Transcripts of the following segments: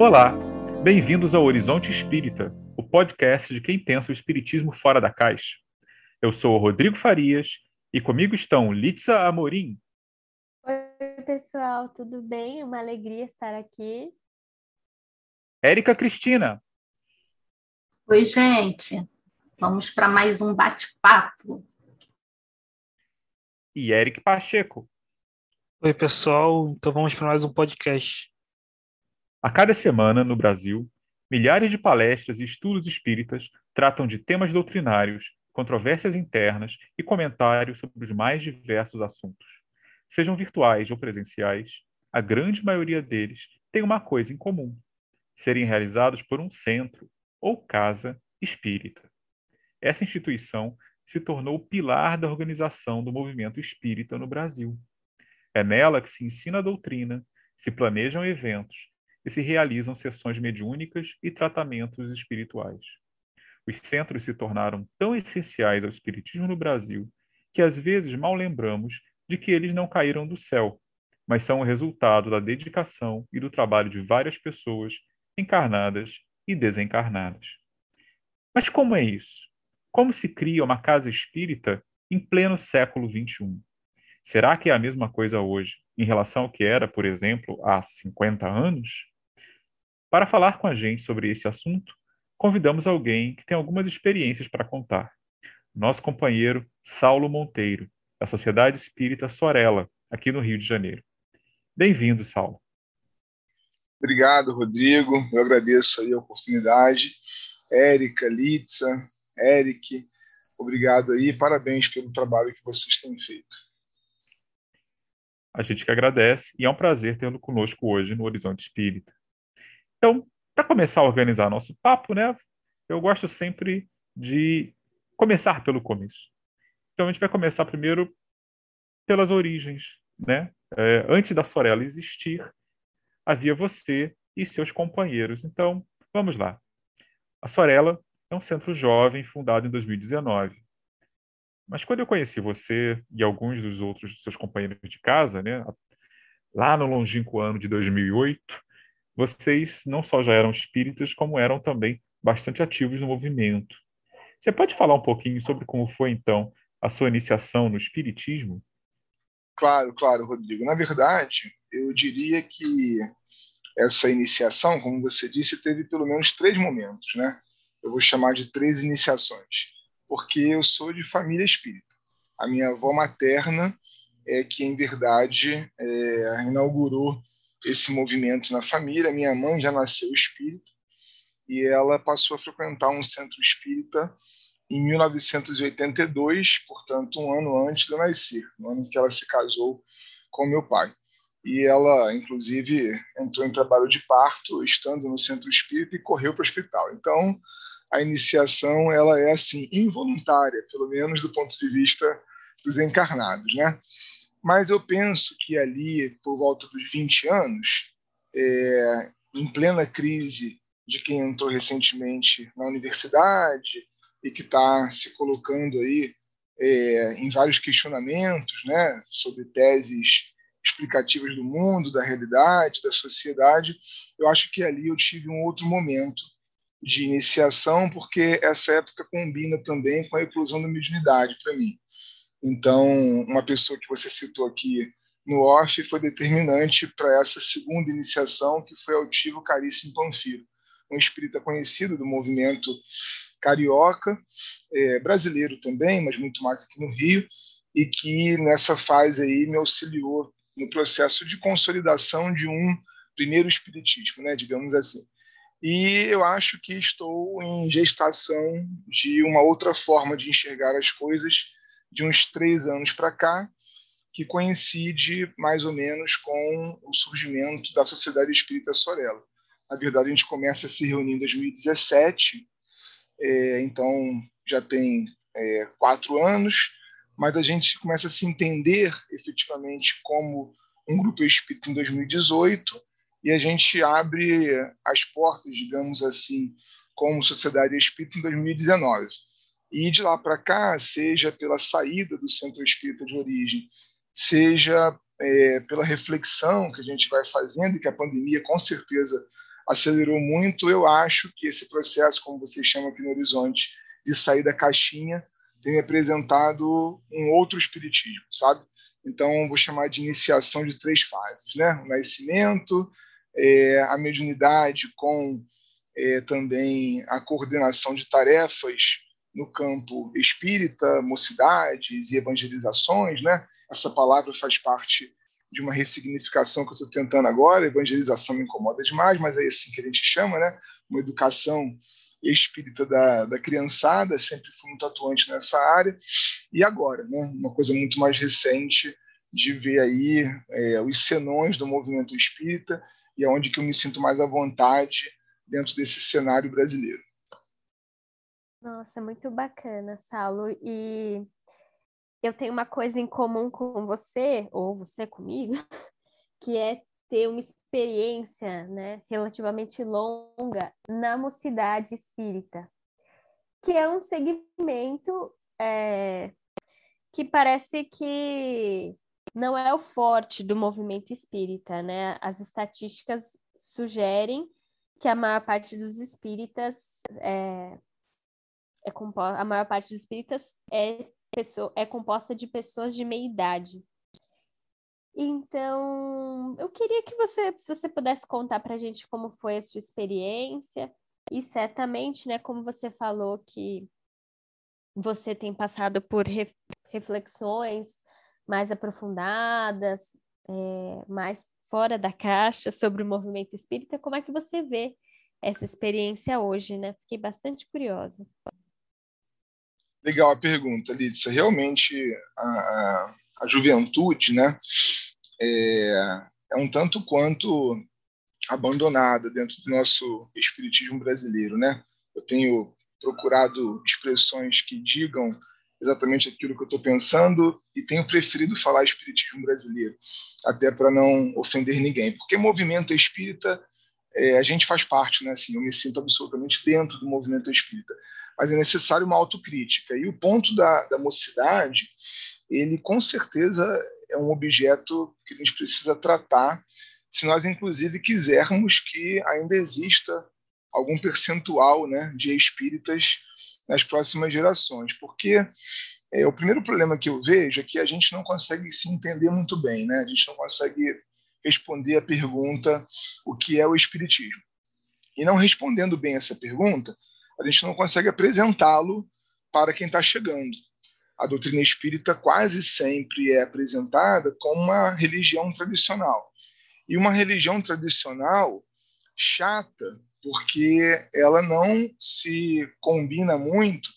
Olá, bem-vindos ao Horizonte Espírita, o podcast de quem pensa o espiritismo fora da caixa. Eu sou o Rodrigo Farias e comigo estão Litza Amorim. Oi, pessoal, tudo bem? Uma alegria estar aqui. Érica Cristina. Oi, gente. Vamos para mais um bate-papo. E Eric Pacheco. Oi, pessoal. Então vamos para mais um podcast. A cada semana, no Brasil, milhares de palestras e estudos espíritas tratam de temas doutrinários, controvérsias internas e comentários sobre os mais diversos assuntos. Sejam virtuais ou presenciais, a grande maioria deles tem uma coisa em comum: serem realizados por um centro ou casa espírita. Essa instituição se tornou o pilar da organização do movimento espírita no Brasil. É nela que se ensina a doutrina, se planejam eventos e se realizam sessões mediúnicas e tratamentos espirituais. Os centros se tornaram tão essenciais ao espiritismo no Brasil que às vezes mal lembramos de que eles não caíram do céu, mas são o resultado da dedicação e do trabalho de várias pessoas encarnadas e desencarnadas. Mas como é isso? Como se cria uma casa espírita em pleno século XXI? Será que é a mesma coisa hoje em relação ao que era, por exemplo, há 50 anos? Para falar com a gente sobre esse assunto, convidamos alguém que tem algumas experiências para contar. Nosso companheiro Saulo Monteiro, da Sociedade Espírita Sorella, aqui no Rio de Janeiro. Bem-vindo, Saulo. Obrigado, Rodrigo. Eu agradeço aí a oportunidade. Érica, Litza, Eric, obrigado aí. Parabéns pelo trabalho que vocês têm feito. A gente que agradece e é um prazer tê-lo conosco hoje no Horizonte Espírita. Então, para começar a organizar nosso papo, né, eu gosto sempre de começar pelo começo. Então, a gente vai começar primeiro pelas origens. Né? É, antes da Sorella existir, havia você e seus companheiros. Então, vamos lá. A Sorella é um centro jovem fundado em 2019. Mas quando eu conheci você e alguns dos outros seus companheiros de casa, né, lá no longínquo ano de 2008, vocês não só já eram espíritas, como eram também bastante ativos no movimento. Você pode falar um pouquinho sobre como foi, então, a sua iniciação no espiritismo? Claro, claro, Rodrigo. Na verdade, eu diria que essa iniciação, como você disse, teve pelo menos três momentos, né? Eu vou chamar de três iniciações, porque eu sou de família espírita. A minha avó materna é que, em verdade, é, inaugurou esse movimento na família. Minha mãe já nasceu espírita e ela passou a frequentar um centro espírita em 1982, portanto, um ano antes de eu nascer, no ano que ela se casou com meu pai. E ela, inclusive, entrou em trabalho de parto, estando no centro espírita, e correu para o hospital. Então, a iniciação ela é assim involuntária, pelo menos do ponto de vista dos encarnados, né? Mas eu penso que ali, por volta dos 20 anos, é, em plena crise de quem entrou recentemente na universidade e que está se colocando aí é, em vários questionamentos né, sobre teses explicativas do mundo, da realidade, da sociedade, eu acho que ali eu tive um outro momento de iniciação, porque essa época combina também com a eclosão da mediunidade para mim. Então, uma pessoa que você citou aqui no off foi determinante para essa segunda iniciação, que foi Altivo Caríssimo Panfiro, um espírita conhecido do movimento carioca, é, brasileiro também, mas muito mais aqui no Rio, e que nessa fase aí me auxiliou no processo de consolidação de um primeiro espiritismo, né, digamos assim. E eu acho que estou em gestação de uma outra forma de enxergar as coisas de uns três anos para cá, que coincide mais ou menos com o surgimento da Sociedade Espírita Sorella. Na verdade, a gente começa a se reunir em 2017, é, então já tem é, quatro anos, mas a gente começa a se entender efetivamente como um grupo espírita em 2018 e a gente abre as portas, digamos assim, como sociedade espírita em 2019. E de lá para cá, seja pela saída do centro espírita de origem, seja é, pela reflexão que a gente vai fazendo e que a pandemia com certeza acelerou muito. Eu acho que esse processo, como vocês chamam aqui no Horizonte, de sair da caixinha, tem apresentado um outro espiritismo, sabe? Então, vou chamar de iniciação de três fases, né? O nascimento, é, a mediunidade com é, também a coordenação de tarefas no campo espírita, mocidades e evangelizações, né? Essa palavra faz parte de uma ressignificação que eu estou tentando agora. Evangelização me incomoda demais, mas é assim que a gente chama, né? Uma educação espírita da, da criançada, sempre fui muito atuante nessa área. E agora, né? Uma coisa muito mais recente de ver aí é, os senões do movimento espírita e é onde que eu me sinto mais à vontade dentro desse cenário brasileiro. Nossa, muito bacana, Saulo. E eu tenho uma coisa em comum com você, ou você comigo, que é ter uma experiência né, relativamente longa na mocidade espírita, que é um segmento é, que parece que não é o forte do movimento espírita, né? As estatísticas sugerem que a maior parte dos espíritas é, é a maior parte dos espíritas é, pessoa, é composta de pessoas de meia idade. Então, eu queria que você, se você pudesse contar para a gente como foi a sua experiência e certamente, né, como você falou que você tem passado por re, reflexões mais aprofundadas, é, mais fora da caixa sobre o movimento espírita, como é que você vê essa experiência hoje, né? Fiquei bastante curiosa. Legal a pergunta, Lídia. Realmente a, a, juventude, né, é, é um tanto quanto abandonada dentro do nosso espiritismo brasileiro, né? Eu tenho procurado expressões que digam exatamente aquilo que eu estou pensando e tenho preferido falar espiritismo brasileiro, até para não ofender ninguém, porque movimento espírita é, a gente faz parte, né? Assim, eu me sinto absolutamente dentro do movimento espírita, mas é necessário uma autocrítica. E o ponto da, da mocidade, ele com certeza é um objeto que a gente precisa tratar, se nós inclusive quisermos que ainda exista algum percentual, né, de espíritas nas próximas gerações, porque é, o primeiro problema que eu vejo é que a gente não consegue se entender muito bem, né? A gente não consegue responder a pergunta o que é o espiritismo. E não respondendo bem essa pergunta, a gente não consegue apresentá-lo para quem está chegando. A doutrina espírita quase sempre é apresentada como uma religião tradicional. E uma religião tradicional chata, porque ela não se combina muito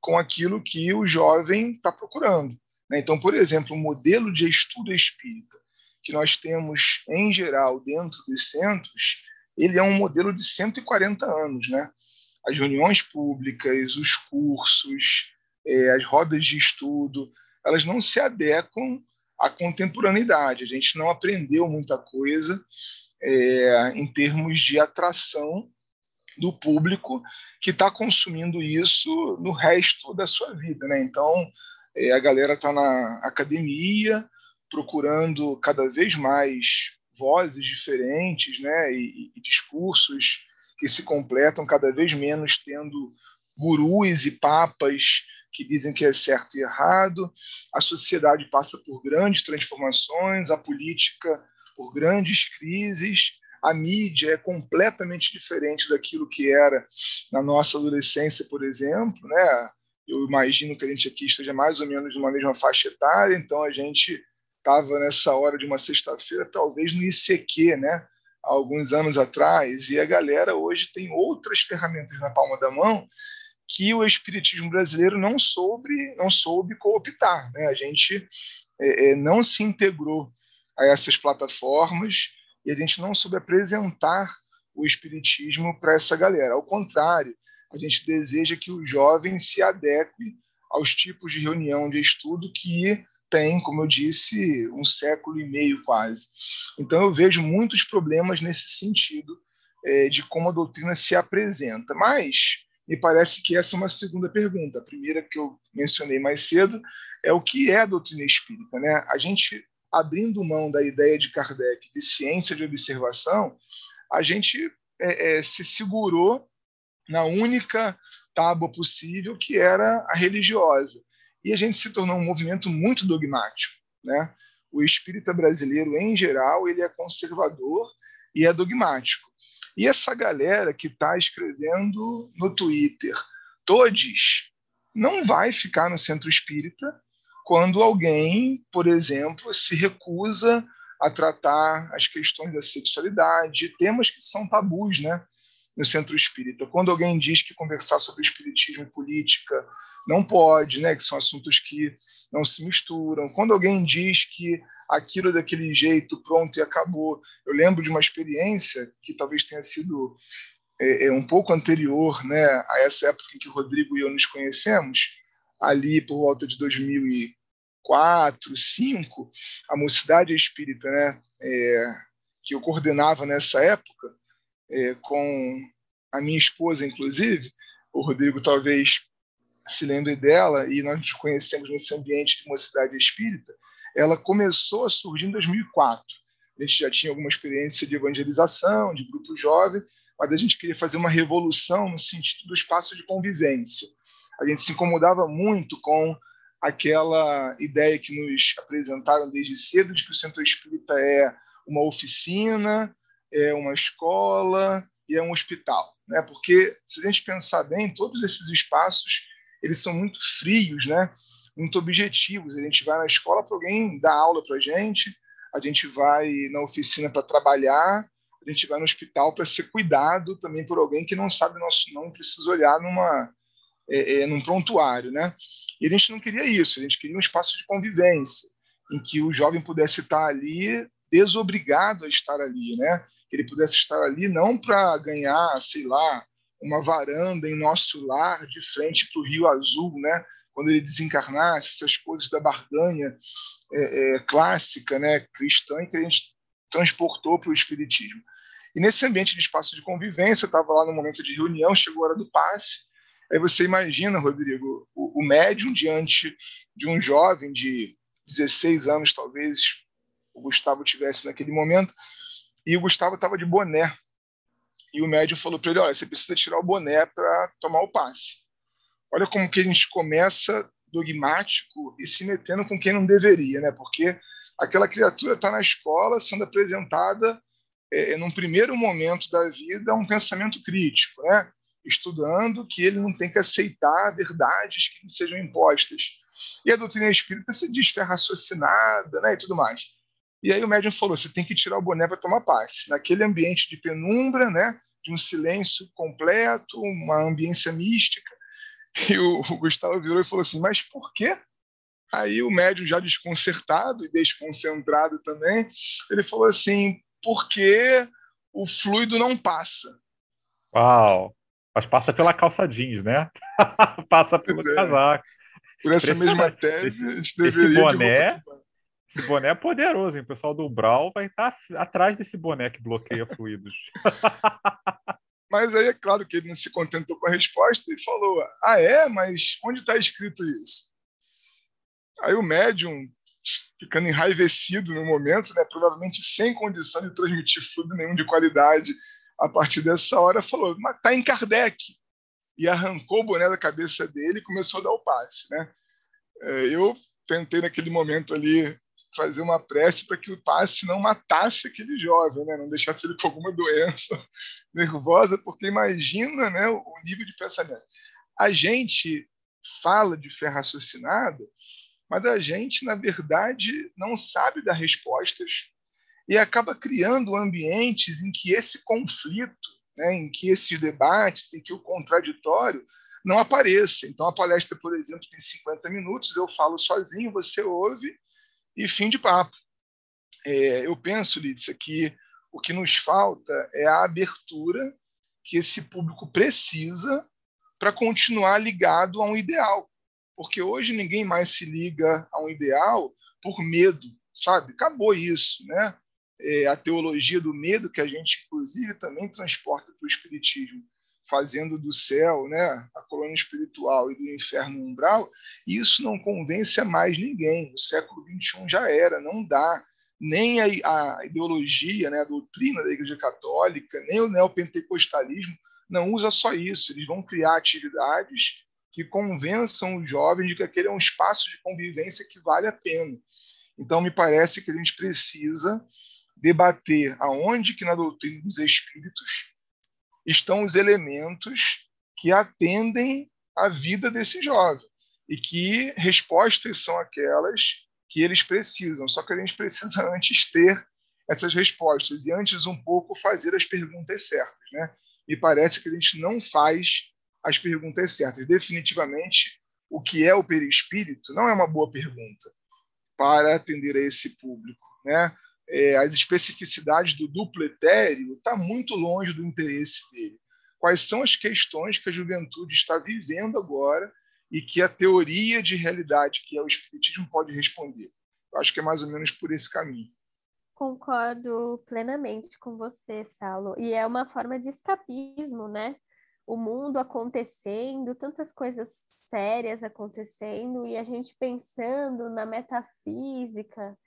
com aquilo que o jovem está procurando. Né? Então, por exemplo, o modelo de estudo espírita que nós temos, em geral, dentro dos centros, ele é um modelo de 140 anos. Né? As reuniões públicas, os cursos, é, as rodas de estudo, elas não se adequam à contemporaneidade. A gente não aprendeu muita coisa é, em termos de atração do público que está consumindo isso no resto da sua vida. Né? Então, é, a galera está na academia procurando cada vez mais vozes diferentes né? E, e, discursos que se completam cada vez menos tendo gurus e papas que dizem que é certo e errado. A sociedade passa por grandes transformações, a política por grandes crises. A mídia é completamente diferente daquilo que era na nossa adolescência, por exemplo, né? Eu imagino que a gente aqui esteja mais ou menos numa mesma faixa etária, então a gente estava nessa hora de uma sexta-feira, talvez no ICQ, né? Há alguns anos atrás, e a galera hoje tem outras ferramentas na palma da mão que o espiritismo brasileiro não soube, não soube cooptar. Né? A gente é, é não se integrou a essas plataformas e a gente não soube apresentar o espiritismo para essa galera. Ao contrário, a gente deseja que o jovem se adeque aos tipos de reunião de estudo que tem, como eu disse, um século e meio quase. Então eu vejo muitos problemas nesse sentido é, de como a doutrina se apresenta. Mas me parece que essa é uma segunda pergunta. A primeira que eu mencionei mais cedo é o que é a doutrina espírita. Né? A gente abrindo mão da ideia de Kardec de ciência de observação, a gente é, é, se segurou na única tábua possível, que era a religiosa. E a gente se tornou um movimento muito dogmático. Né? O espírita brasileiro, em geral, ele é conservador e é dogmático. E essa galera que está escrevendo no Twitter, todos, não vai ficar no centro espírita quando alguém, por exemplo, se recusa a tratar as questões da sexualidade, temas que são tabus, né? no centro espírita. Quando alguém diz que conversar sobre espiritismo e política não pode, né, que são assuntos que não se misturam. Quando alguém diz que aquilo é daquele jeito, pronto e acabou. Eu lembro de uma experiência que talvez tenha sido é, é um pouco anterior, né, a essa época em que o Rodrigo e eu nos conhecemos, ali por volta de 2004, 2005, a Mocidade Espírita, né, é, que eu coordenava nessa época, é, com a minha esposa, inclusive, o Rodrigo talvez se lembre dela, e nós nos conhecemos nesse ambiente de mocidade espírita, ela começou a surgir em 2004. A gente já tinha alguma experiência de evangelização, de grupo jovem, mas a gente queria fazer uma revolução no sentido do espaço de convivência. A gente se incomodava muito com aquela ideia que nos apresentaram desde cedo de que o centro espírita é uma oficina, é uma escola e é um hospital, né? Porque se a gente pensar bem, todos esses espaços eles são muito frios, né? Muito objetivos. A gente vai na escola para alguém dar aula para a gente, a gente vai na oficina para trabalhar, a gente vai no hospital para ser cuidado também por alguém que não sabe nosso nome, precisa olhar numa é, é, num prontuário, né? E a gente não queria isso. A gente queria um espaço de convivência em que o jovem pudesse estar ali desobrigado a estar ali, né? Que ele pudesse estar ali não para ganhar, sei lá, uma varanda em nosso lar de frente para o Rio Azul, né? Quando ele desencarnasse, essas coisas da barganha é, é, clássica, né? Cristã, que a gente transportou para o espiritismo. E nesse ambiente de espaço de convivência, estava lá no momento de reunião, chegou a hora do passe. Aí você imagina, Rodrigo, o, o médium diante de um jovem de 16 anos, talvez, o Gustavo tivesse naquele momento, e o Gustavo estava de boné. E o médium falou para ele: Olha, você precisa tirar o boné para tomar o passe. Olha como que a gente começa dogmático e se metendo com quem não deveria, né? Porque aquela criatura está na escola sendo apresentada, é, num primeiro momento da vida, um pensamento crítico, né? Estudando que ele não tem que aceitar verdades que lhe sejam impostas. E a doutrina espírita se diz fé raciocinada, né? E tudo mais. E aí o médium falou: você tem que tirar o boné para tomar passe. Naquele ambiente de penumbra, né, de um silêncio completo, uma ambiência mística. E o, o Gustavo virou e falou assim: mas por quê? Aí o médium, já desconcertado e desconcentrado também, ele falou assim: porque o fluido não passa. Uau! Mas passa pela calça jeans, né? passa pelo é. casaco. Por essa mesma tese, esse, a gente deveria. Esse boné, esse boné é poderoso, hein? O pessoal do Brawl vai estar tá atrás desse boné que bloqueia fluidos. Mas aí é claro que ele não se contentou com a resposta e falou: Ah, é? Mas onde está escrito isso? Aí o médium, ficando enraivecido no momento, né, provavelmente sem condição de transmitir fluido nenhum de qualidade a partir dessa hora, falou: está em Kardec. E arrancou o boné da cabeça dele e começou a dar o passe. Né? É, eu tentei naquele momento ali fazer uma prece para que o passe não matasse aquele jovem, né? não deixasse ele com alguma doença nervosa, porque imagina né, o nível de pensamento. A gente fala de fé raciocinada, mas a gente, na verdade, não sabe dar respostas e acaba criando ambientes em que esse conflito, né, em que esses debates, em que o contraditório não apareça. Então, a palestra, por exemplo, tem 50 minutos, eu falo sozinho, você ouve, e fim de papo. É, eu penso, Lídia, que o que nos falta é a abertura que esse público precisa para continuar ligado a um ideal. Porque hoje ninguém mais se liga a um ideal por medo, sabe? Acabou isso, né? É, a teologia do medo que a gente, inclusive, também transporta para o Espiritismo fazendo do céu né, a colônia espiritual e do inferno umbral, isso não convence a mais ninguém. O século XXI já era, não dá. nem a, a ideologia, né, a doutrina da Igreja Católica, nem o neopentecostalismo não usa só isso. Eles vão criar atividades que convençam os jovens de que aquele é um espaço de convivência que vale a pena. Então, me parece que a gente precisa debater aonde que na doutrina dos espíritos estão os elementos que atendem à vida desse jovem e que respostas são aquelas que eles precisam. Só que a gente precisa antes ter essas respostas e antes um pouco fazer as perguntas certas, né? Me parece que a gente não faz as perguntas certas. Definitivamente, o que é o perispírito não é uma boa pergunta para atender a esse público, né? É, as especificidades do duplo etéreo está muito longe do interesse dele. Quais são as questões que a juventude está vivendo agora e que a teoria de realidade, que é o Espiritismo, pode responder. Eu acho que é mais ou menos por esse caminho. Concordo plenamente com você, Saulo. E é uma forma de escapismo, né? O mundo acontecendo, tantas coisas sérias acontecendo, e a gente pensando na metafísica.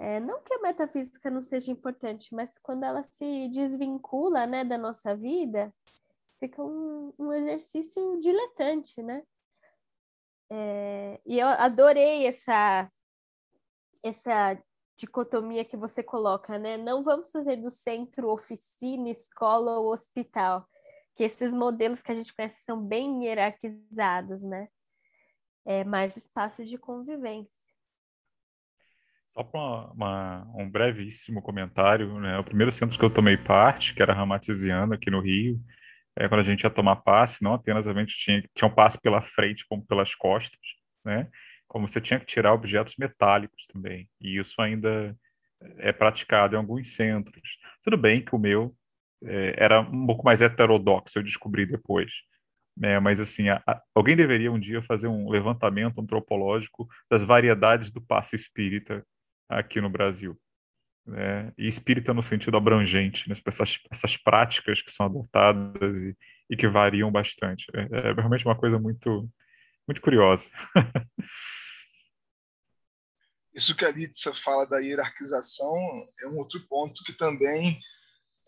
É, não que a metafísica não seja importante, mas quando ela se desvincula né, da nossa vida, fica um, um exercício diletante, né? É, e eu adorei essa, essa dicotomia que você coloca, né? Não vamos fazer do centro oficina, escola ou hospital, que esses modelos que a gente conhece são bem hierarquizados, né? É mais espaço de convivência. Só para um brevíssimo comentário, né? O primeiro centro que eu tomei parte, que era Ramatiziano, aqui no Rio, é, quando a gente ia tomar passe, não apenas a gente tinha, tinha um passe pela frente, como pelas costas, né? Como você tinha que tirar objetos metálicos também. E isso ainda é praticado em alguns centros. Tudo bem que o meu é, era um pouco mais heterodoxo, eu descobri depois. Né? Mas, assim, a, a, alguém deveria um dia fazer um levantamento antropológico das variedades do passe espírita aqui no Brasil né, e espírita no sentido abrangente, né, essas, essas práticas que são adotadas e, e que variam bastante. É, é, realmente uma coisa muito, muito curiosa. Isso que a Litsa fala da hierarquização é um outro ponto que também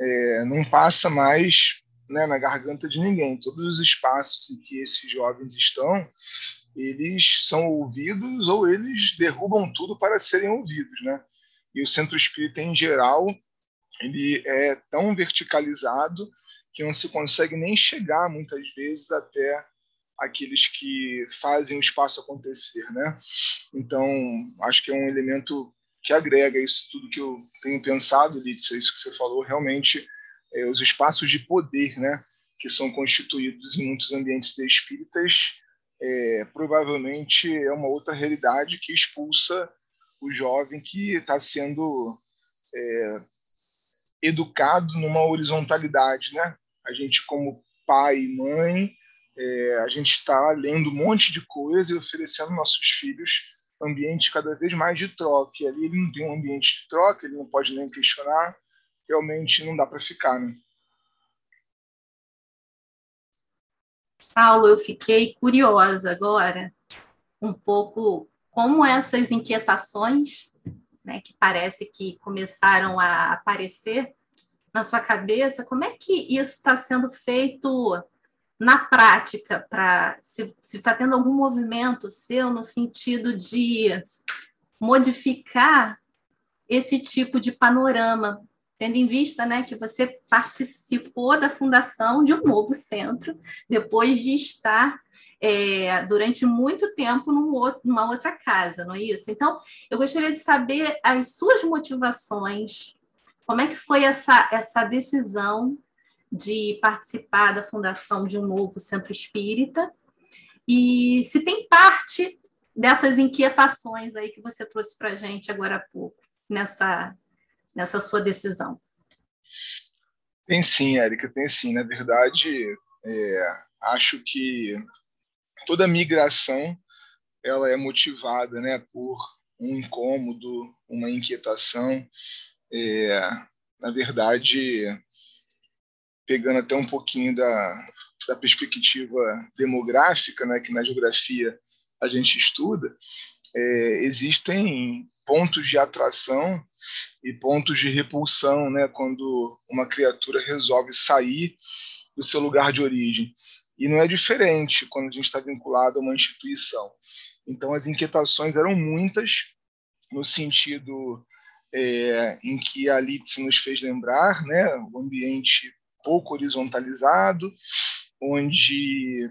é, não passa mais né, na garganta de ninguém. Todos os espaços em que esses jovens estão, eles são ouvidos ou eles derrubam tudo para serem ouvidos, né? E o centro espírita, em geral, ele é tão verticalizado que não se consegue nem chegar, muitas vezes, até aqueles que fazem o espaço acontecer, né? Então, acho que é um elemento que agrega isso tudo que eu tenho pensado, Lídia, isso que você falou, realmente é, os espaços de poder, né, que são constituídos em muitos ambientes espíritas, é, provavelmente é uma outra realidade que expulsa o jovem que está sendo é, educado numa horizontalidade, né? A gente como pai e mãe, é, a gente está lendo um monte de coisa e oferecendo aos nossos filhos ambiente cada vez mais de troca. E ali ele não tem um ambiente de troca, ele não pode nem questionar. Realmente não dá para ficar, né? Saulo, eu fiquei curiosa agora, um pouco como essas inquietações, né, que parece que começaram a aparecer na sua cabeça, como é que isso está sendo feito na prática, para se está tendo algum movimento seu no sentido de modificar esse tipo de panorama, tendo em vista né, que você participou da fundação de um novo centro, depois de estar é, durante muito tempo num outro, numa outra casa, não é isso? Então, eu gostaria de saber as suas motivações, como é que foi essa, essa decisão de participar da fundação de um novo centro espírita e se tem parte dessas inquietações aí que você trouxe para a gente agora há pouco, nessa, nessa sua decisão. Tem sim, Érica, tem sim. Na verdade, é, acho que toda migração ela é motivada né, por um incômodo, uma inquietação. É, na verdade, pegando até um pouquinho da, da perspectiva demográfica, né, que na geografia a gente estuda, é, existem pontos de atração e pontos de repulsão, né, quando uma criatura resolve sair do seu lugar de origem. E não é diferente quando a gente está vinculado a uma instituição. Então, as inquietações eram muitas, no sentido é, em que a Litz nos fez lembrar, né, o ambiente pouco horizontalizado, onde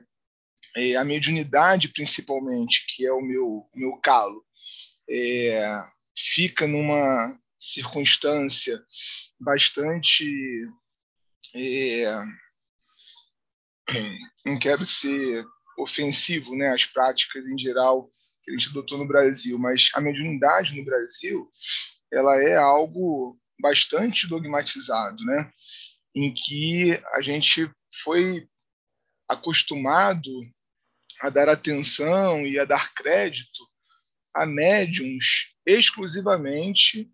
é, a mediunidade, principalmente, que é o meu, meu calo, é, fica numa circunstância bastante. É, não quero ser ofensivo né, às práticas em geral que a gente adotou no Brasil, mas a mediunidade no Brasil ela é algo bastante dogmatizado, né? em que a gente foi acostumado a dar atenção e a dar crédito a médiums exclusivamente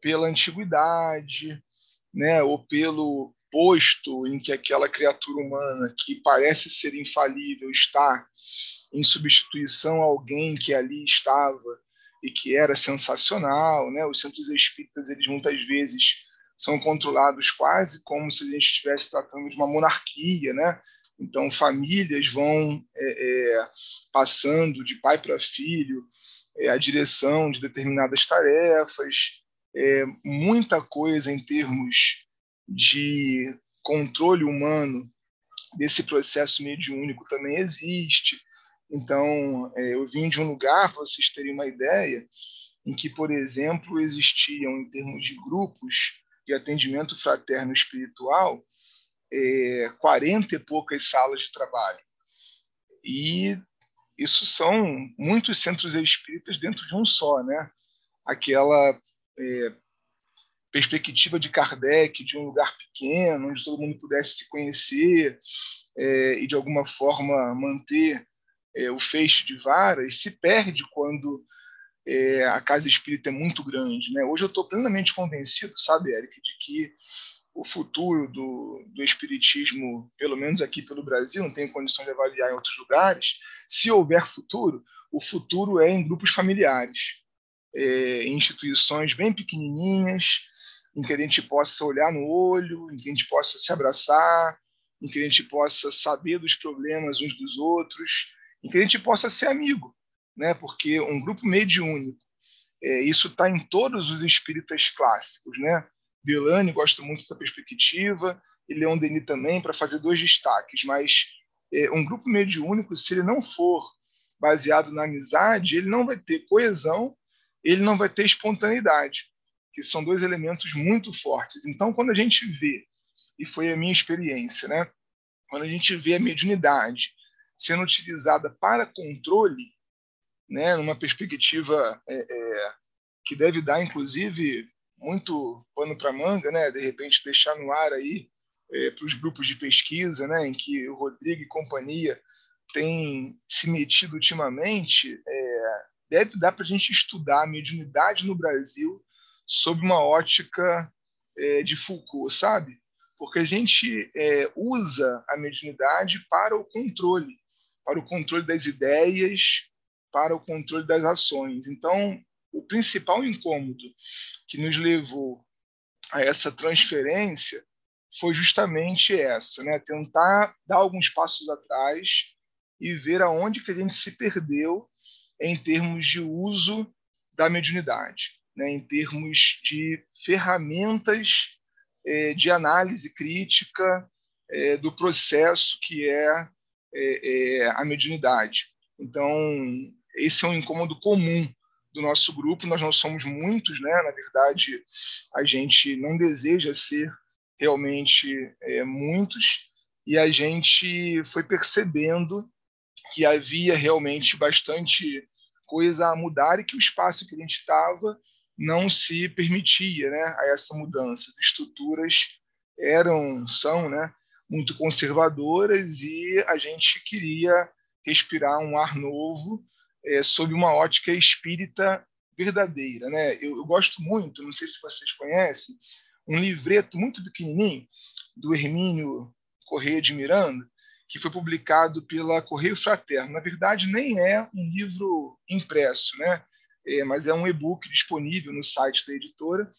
pela antiguidade, né, ou pelo posto em que aquela criatura humana que parece ser infalível está em substituição a alguém que ali estava e que era sensacional, né? Os centros espíritas eles muitas vezes são controlados quase como se a gente estivesse tratando de uma monarquia, né? Então famílias vão é, é, passando de pai para filho a direção de determinadas tarefas, é, muita coisa em termos de controle humano desse processo mediúnico também existe. Então, é, eu vim de um lugar, para vocês terem uma ideia, em que, por exemplo, existiam, em termos de grupos de atendimento fraterno espiritual, é, 40 e poucas salas de trabalho. E isso são muitos centros espíritas dentro de um só, né? Aquela é, perspectiva de Kardec, de um lugar pequeno, onde todo mundo pudesse se conhecer é, e, de alguma forma, manter é, o feixe de varas, se perde quando é, a casa espírita é muito grande. Né? Hoje eu estou plenamente convencido, sabe, Eric, de que o futuro do, do espiritismo, pelo menos aqui pelo Brasil, não tenho condição de avaliar em outros lugares, se houver futuro, o futuro é em grupos familiares, é, em instituições bem pequenininhas, em que a gente possa olhar no olho, em que a gente possa se abraçar, em que a gente possa saber dos problemas uns dos outros, em que a gente possa ser amigo, né? Porque um grupo mediúnico, é, isso está em todos os espíritas clássicos, né? Delane gosta muito dessa perspectiva e Leon Denis também para fazer dois destaques, mas é, um grupo mediúnico, se ele não for baseado na amizade, ele não vai ter coesão, ele não vai ter espontaneidade que são dois elementos muito fortes. Então, quando a gente vê, e foi a minha experiência, né? quando a gente vê a mediunidade sendo utilizada para controle, né, numa perspectiva é, é, que deve dar, inclusive, muito pano para manga, né, de repente deixar no ar aí é, para os grupos de pesquisa, né, em que o Rodrigo e companhia têm se metido ultimamente, é, deve dar para a gente estudar a mediunidade no Brasil sob uma ótica é, de Foucault, sabe? Porque a gente é, usa a mediunidade para o controle, para o controle das ideias, para o controle das ações. Então, o principal incômodo que nos levou a essa transferência foi justamente essa, né? Tentar dar alguns passos atrás e ver aonde que a gente se perdeu em termos de uso da mediunidade né, em termos de ferramentas é, de análise crítica é, do processo que é, é, a mediunidade. Então, esse é um incômodo comum do nosso grupo. Nós não somos muitos, né? Na verdade, a gente não deseja ser realmente é, muitos e a gente foi percebendo que havia realmente bastante coisa a mudar e que o espaço que a gente estava não se permitia né, a essa mudança. As estruturas eram, são né, muito conservadoras e a gente queria respirar um ar novo é, sob uma ótica espírita verdadeira. Né? Eu, eu, gosto muito, não sei se vocês conhecem, um livreto muito pequenininho do Hermínio Correia de Miranda, que foi publicado pela Correio Fraterno. Na verdade, nem é um livro impresso, né? é, mas é um e-book disponível no site da editora.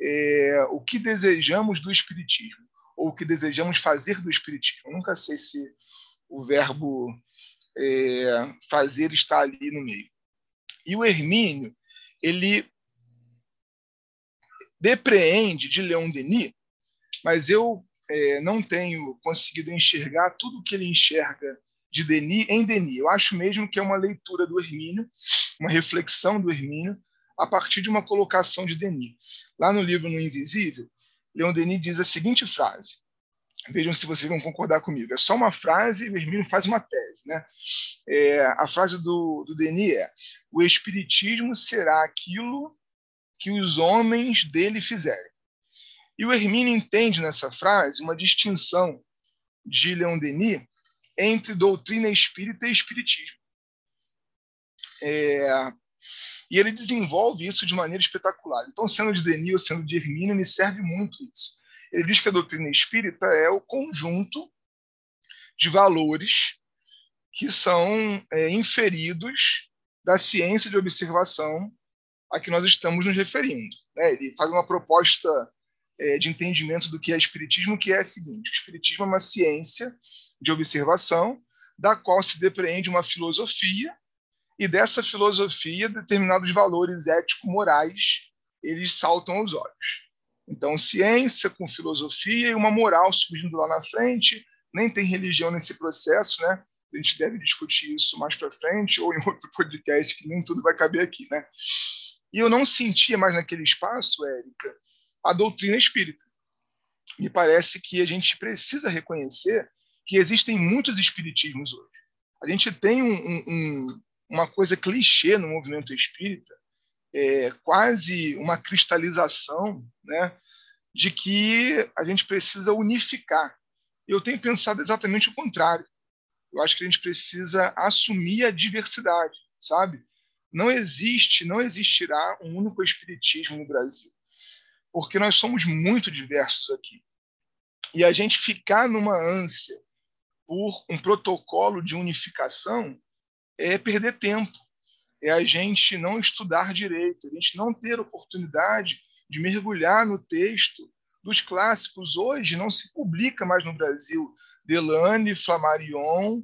É, o que desejamos do Espiritismo, ou o que desejamos fazer do Espiritismo. Eu nunca sei se o verbo é, fazer está ali no meio. E o Hermínio, ele depreende de Leon Denis, mas eu é, não tenho conseguido enxergar tudo o que ele enxerga de Denis em Denis. Eu acho mesmo que é uma leitura do Hermínio, uma reflexão do Hermínio, a partir de uma colocação de Denis. Lá no livro No Invisível, Leon Denis diz a seguinte frase. Vejam se vocês vão concordar comigo. É só uma frase e o Hermínio faz uma tese. Né? É, a frase do, do Denis é: O Espiritismo será aquilo que os homens dele fizerem. E o Hermínio entende nessa frase uma distinção de Leon Denis entre doutrina espírita e espiritismo. É, e ele desenvolve isso de maneira espetacular. Então, sendo de Denis ou sendo de Hermínio, me serve muito isso. Ele diz que a doutrina espírita é o conjunto de valores que são é, inferidos da ciência de observação a que nós estamos nos referindo. Né? Ele faz uma proposta é, de entendimento do que é espiritismo, que é a seguinte: o espiritismo é uma ciência de observação da qual se depreende uma filosofia e dessa filosofia determinados valores ético-morais eles saltam aos olhos. Então, ciência com filosofia e uma moral surgindo lá na frente, nem tem religião nesse processo, né? A gente deve discutir isso mais para frente ou em outro podcast, que nem tudo vai caber aqui, né? E eu não sentia mais naquele espaço, Érica, a doutrina espírita. Me parece que a gente precisa reconhecer que existem muitos espiritismos hoje. A gente tem um, um, uma coisa clichê no movimento espírita, é, quase uma cristalização né, de que a gente precisa unificar. Eu tenho pensado exatamente o contrário. Eu acho que a gente precisa assumir a diversidade, sabe? Não existe, não existirá um único espiritismo no Brasil, porque nós somos muito diversos aqui. E a gente ficar numa ânsia por um protocolo de unificação é perder tempo, é a gente não estudar direito, a gente não ter oportunidade de mergulhar no texto dos clássicos. Hoje não se publica mais no Brasil Delane, Flammarion,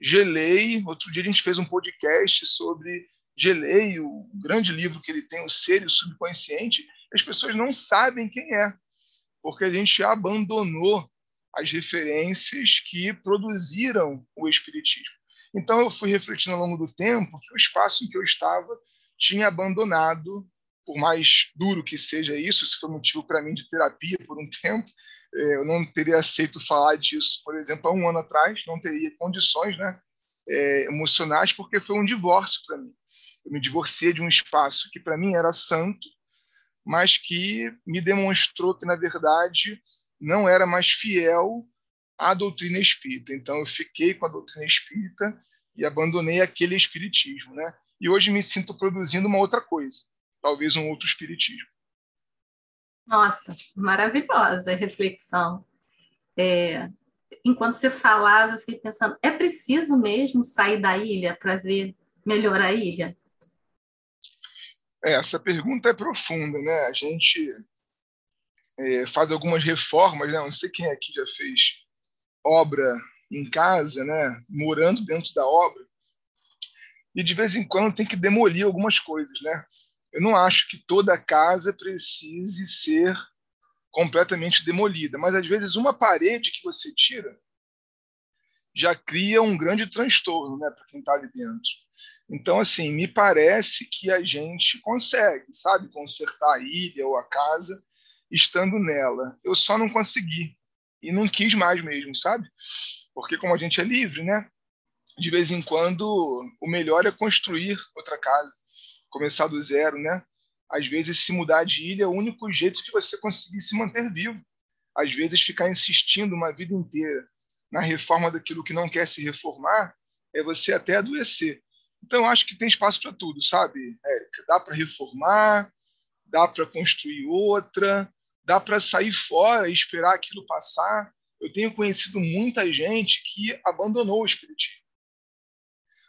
Gelei. Outro dia a gente fez um podcast sobre Gelei, o grande livro que ele tem, O Ser e o Subconsciente, as pessoas não sabem quem é, porque a gente abandonou as referências que produziram o Espiritismo. Então, eu fui refletindo ao longo do tempo que o espaço em que eu estava tinha abandonado, por mais duro que seja isso, se foi motivo para mim de terapia por um tempo, é, eu não teria aceito falar disso, por exemplo, há um ano atrás, não teria condições né, é, emocionais, porque foi um divórcio para mim. Eu me divorciei de um espaço que para mim era santo, mas que me demonstrou que, na verdade, não era mais fiel à doutrina espírita. Então, eu fiquei com a doutrina espírita e abandonei aquele espiritismo. Né? E hoje me sinto produzindo uma outra coisa, talvez um outro espiritismo. Nossa, maravilhosa reflexão. É, enquanto você falava, eu fiquei pensando: é preciso mesmo sair da ilha para ver melhor a ilha? É, essa pergunta é profunda, né? A gente é, faz algumas reformas, né? Não sei quem aqui já fez obra em casa, né? Morando dentro da obra. E de vez em quando tem que demolir algumas coisas, né? Eu não acho que toda casa precise ser completamente demolida, mas às vezes uma parede que você tira já cria um grande transtorno, né, para quem está ali dentro. Então, assim, me parece que a gente consegue, sabe, consertar a ilha ou a casa estando nela. Eu só não consegui e não quis mais mesmo, sabe? Porque como a gente é livre, né? De vez em quando o melhor é construir outra casa, começar do zero, né? Às vezes se mudar de ilha é o único jeito de você conseguir se manter vivo. Às vezes ficar insistindo uma vida inteira na reforma daquilo que não quer se reformar é você até adoecer. Então, acho que tem espaço para tudo, sabe, Érica? Dá para reformar, dá para construir outra, dá para sair fora e esperar aquilo passar. Eu tenho conhecido muita gente que abandonou o espiritismo.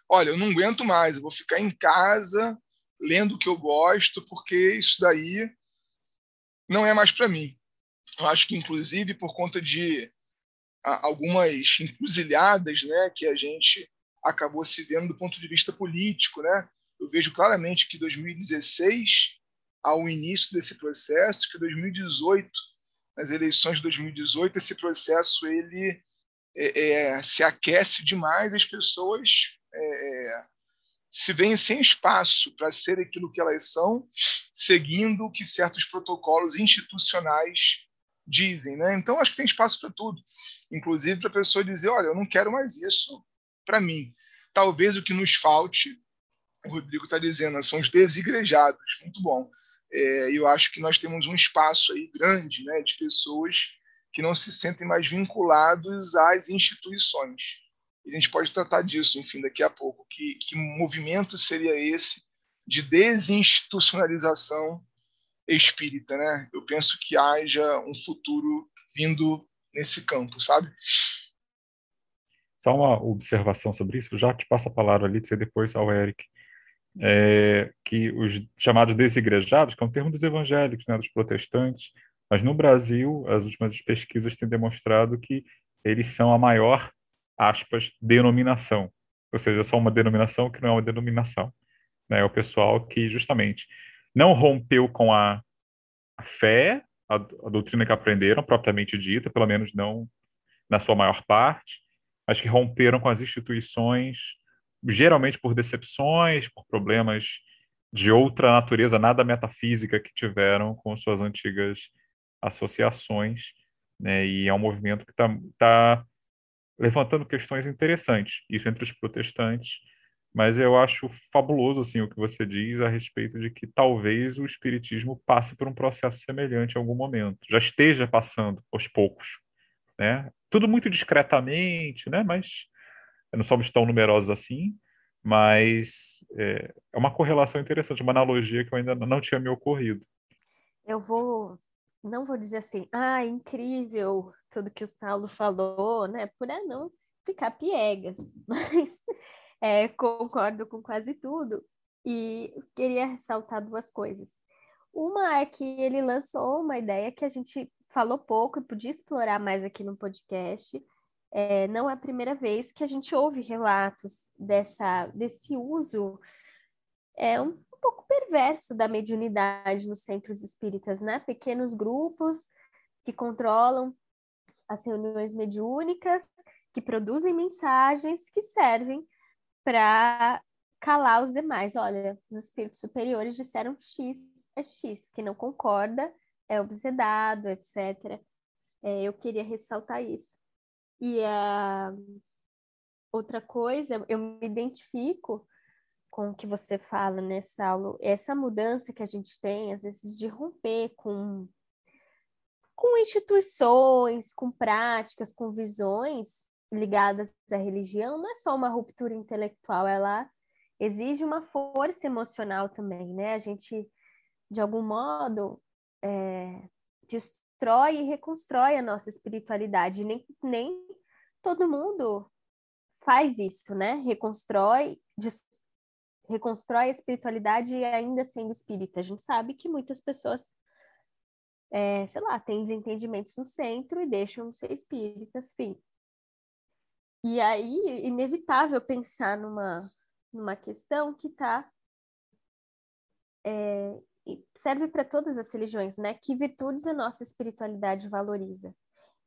Olha, eu não aguento mais, eu vou ficar em casa, lendo o que eu gosto, porque isso daí não é mais para mim. Eu acho que, inclusive, por conta de algumas encruzilhadas né, que a gente acabou se vendo do ponto de vista político. Né? Eu vejo claramente que 2016, ao início desse processo, que 2018, nas eleições de 2018, esse processo ele é, é, se aquece demais, as pessoas é, é se veem sem espaço para ser aquilo que elas são, seguindo o que certos protocolos institucionais dizem. Né? Então, acho que tem espaço para tudo, inclusive para a pessoa dizer: olha, eu não quero mais isso para mim. Talvez o que nos falte, o Rodrigo está dizendo, são os desigrejados. Muito bom. É, eu acho que nós temos um espaço aí grande né, de pessoas que não se sentem mais vinculados às instituições. E a gente pode tratar disso, enfim, daqui a pouco. Que, que movimento seria esse de desinstitucionalização espírita, né? Eu penso que haja um futuro vindo nesse campo, sabe? Só uma observação sobre isso, já te passo a palavra ali, você depois ao Eric. É, que os chamados desigrejados, que é um termo dos evangélicos, né, dos protestantes, mas no Brasil, as últimas pesquisas têm demonstrado que eles são a maior, aspas, denominação. Ou seja, só uma denominação que não é uma denominação. Né? É o pessoal que, justamente, não rompeu com a, fé, a, a, doutrina que aprenderam, propriamente dita, pelo menos não na sua maior parte, mas que romperam com as instituições, geralmente por decepções, por problemas de outra natureza, nada metafísica que tiveram com suas antigas associações, né? E é um movimento que está tá levantando questões interessantes, isso entre os protestantes, mas eu acho fabuloso assim o que você diz a respeito de que talvez o espiritismo passe por um processo semelhante em algum momento, já esteja passando aos poucos, né? Tudo muito discretamente, né? Mas não somos tão numerosos assim, mas é, é uma correlação interessante, uma analogia que eu ainda não tinha me ocorrido. Eu vou, não vou dizer assim, ah, incrível tudo que o Saulo falou, né? Por não ficar piegas, mas é, concordo com quase tudo e queria ressaltar duas coisas. Uma é que ele lançou uma ideia que a gente falou pouco e podia explorar mais aqui no podcast. É, não é a primeira vez que a gente ouve relatos dessa, desse uso é um, um pouco perverso da mediunidade nos centros espíritas, né? Pequenos grupos que controlam as reuniões mediúnicas, que produzem mensagens que servem para calar os demais. Olha, os espíritos superiores disseram X é X, que não concorda é obsedado, etc. É, eu queria ressaltar isso. E a outra coisa, eu me identifico com o que você fala, né, Saulo? Essa mudança que a gente tem, às vezes, de romper com, com instituições, com práticas, com visões, ligadas à religião não é só uma ruptura intelectual, ela exige uma força emocional também, né? A gente, de algum modo, é, e reconstrói a nossa espiritualidade. Nem, nem todo mundo faz isso, né? Reconstrói, reconstrói a espiritualidade ainda sendo espírita. A gente sabe que muitas pessoas, é, sei lá, têm desentendimentos no centro e deixam ser espíritas, enfim. E aí, inevitável pensar numa, numa questão que está. É, serve para todas as religiões, né? Que virtudes a nossa espiritualidade valoriza?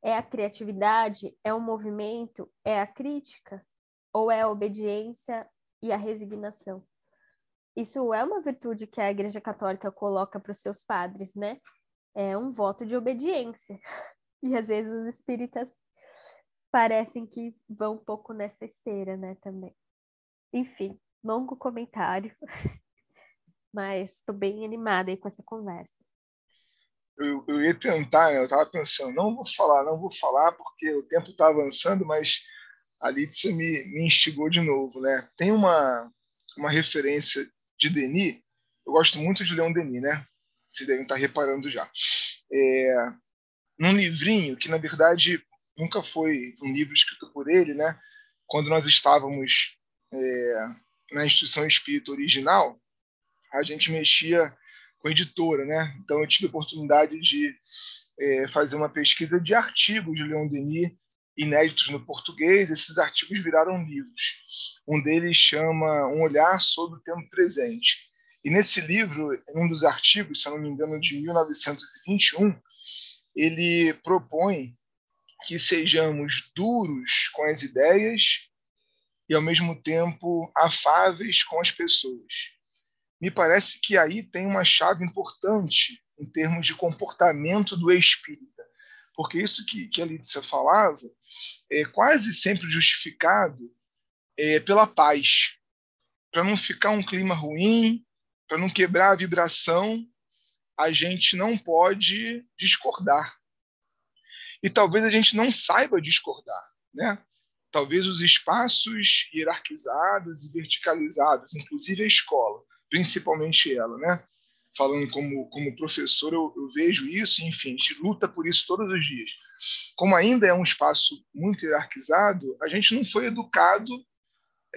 É a criatividade? É o movimento? É a crítica? Ou é a obediência e a resignação? Isso é uma virtude que a Igreja Católica coloca para os seus padres, né? É um voto de obediência. E às vezes os espíritas parecem que vão um pouco nessa esteira, né, também. Enfim, longo comentário, mas estou bem animada aí com essa conversa. Eu, eu ia tentar, eu estava pensando, não vou falar, não vou falar, porque o tempo está avançando, mas a Lídia me, me instigou de novo, né? Tem uma, uma referência de Denis, eu gosto muito de Leon Denis, né? Vocês devem estar reparando já. É, num livrinho que, na verdade, nunca foi um livro escrito por ele, né? Quando nós estávamos é, na instituição espírita original, a gente mexia com editora, né? Então eu tive a oportunidade de é, fazer uma pesquisa de artigos de Leon Denis inéditos no português. Esses artigos viraram livros. Um deles chama Um Olhar sobre o Tempo Presente. E nesse livro, um dos artigos, se não me engano, de 1921, ele propõe que sejamos duros com as ideias e, ao mesmo tempo, afáveis com as pessoas. Me parece que aí tem uma chave importante em termos de comportamento do espírita, porque isso que, que a Lídia falava é quase sempre justificado é, pela paz, para não ficar um clima ruim, para não quebrar a vibração, a gente não pode discordar. E talvez a gente não saiba discordar, né? Talvez os espaços hierarquizados e verticalizados, inclusive a escola, principalmente ela, né? Falando como, como professor, eu, eu vejo isso, enfim, a gente luta por isso todos os dias. Como ainda é um espaço muito hierarquizado, a gente não foi educado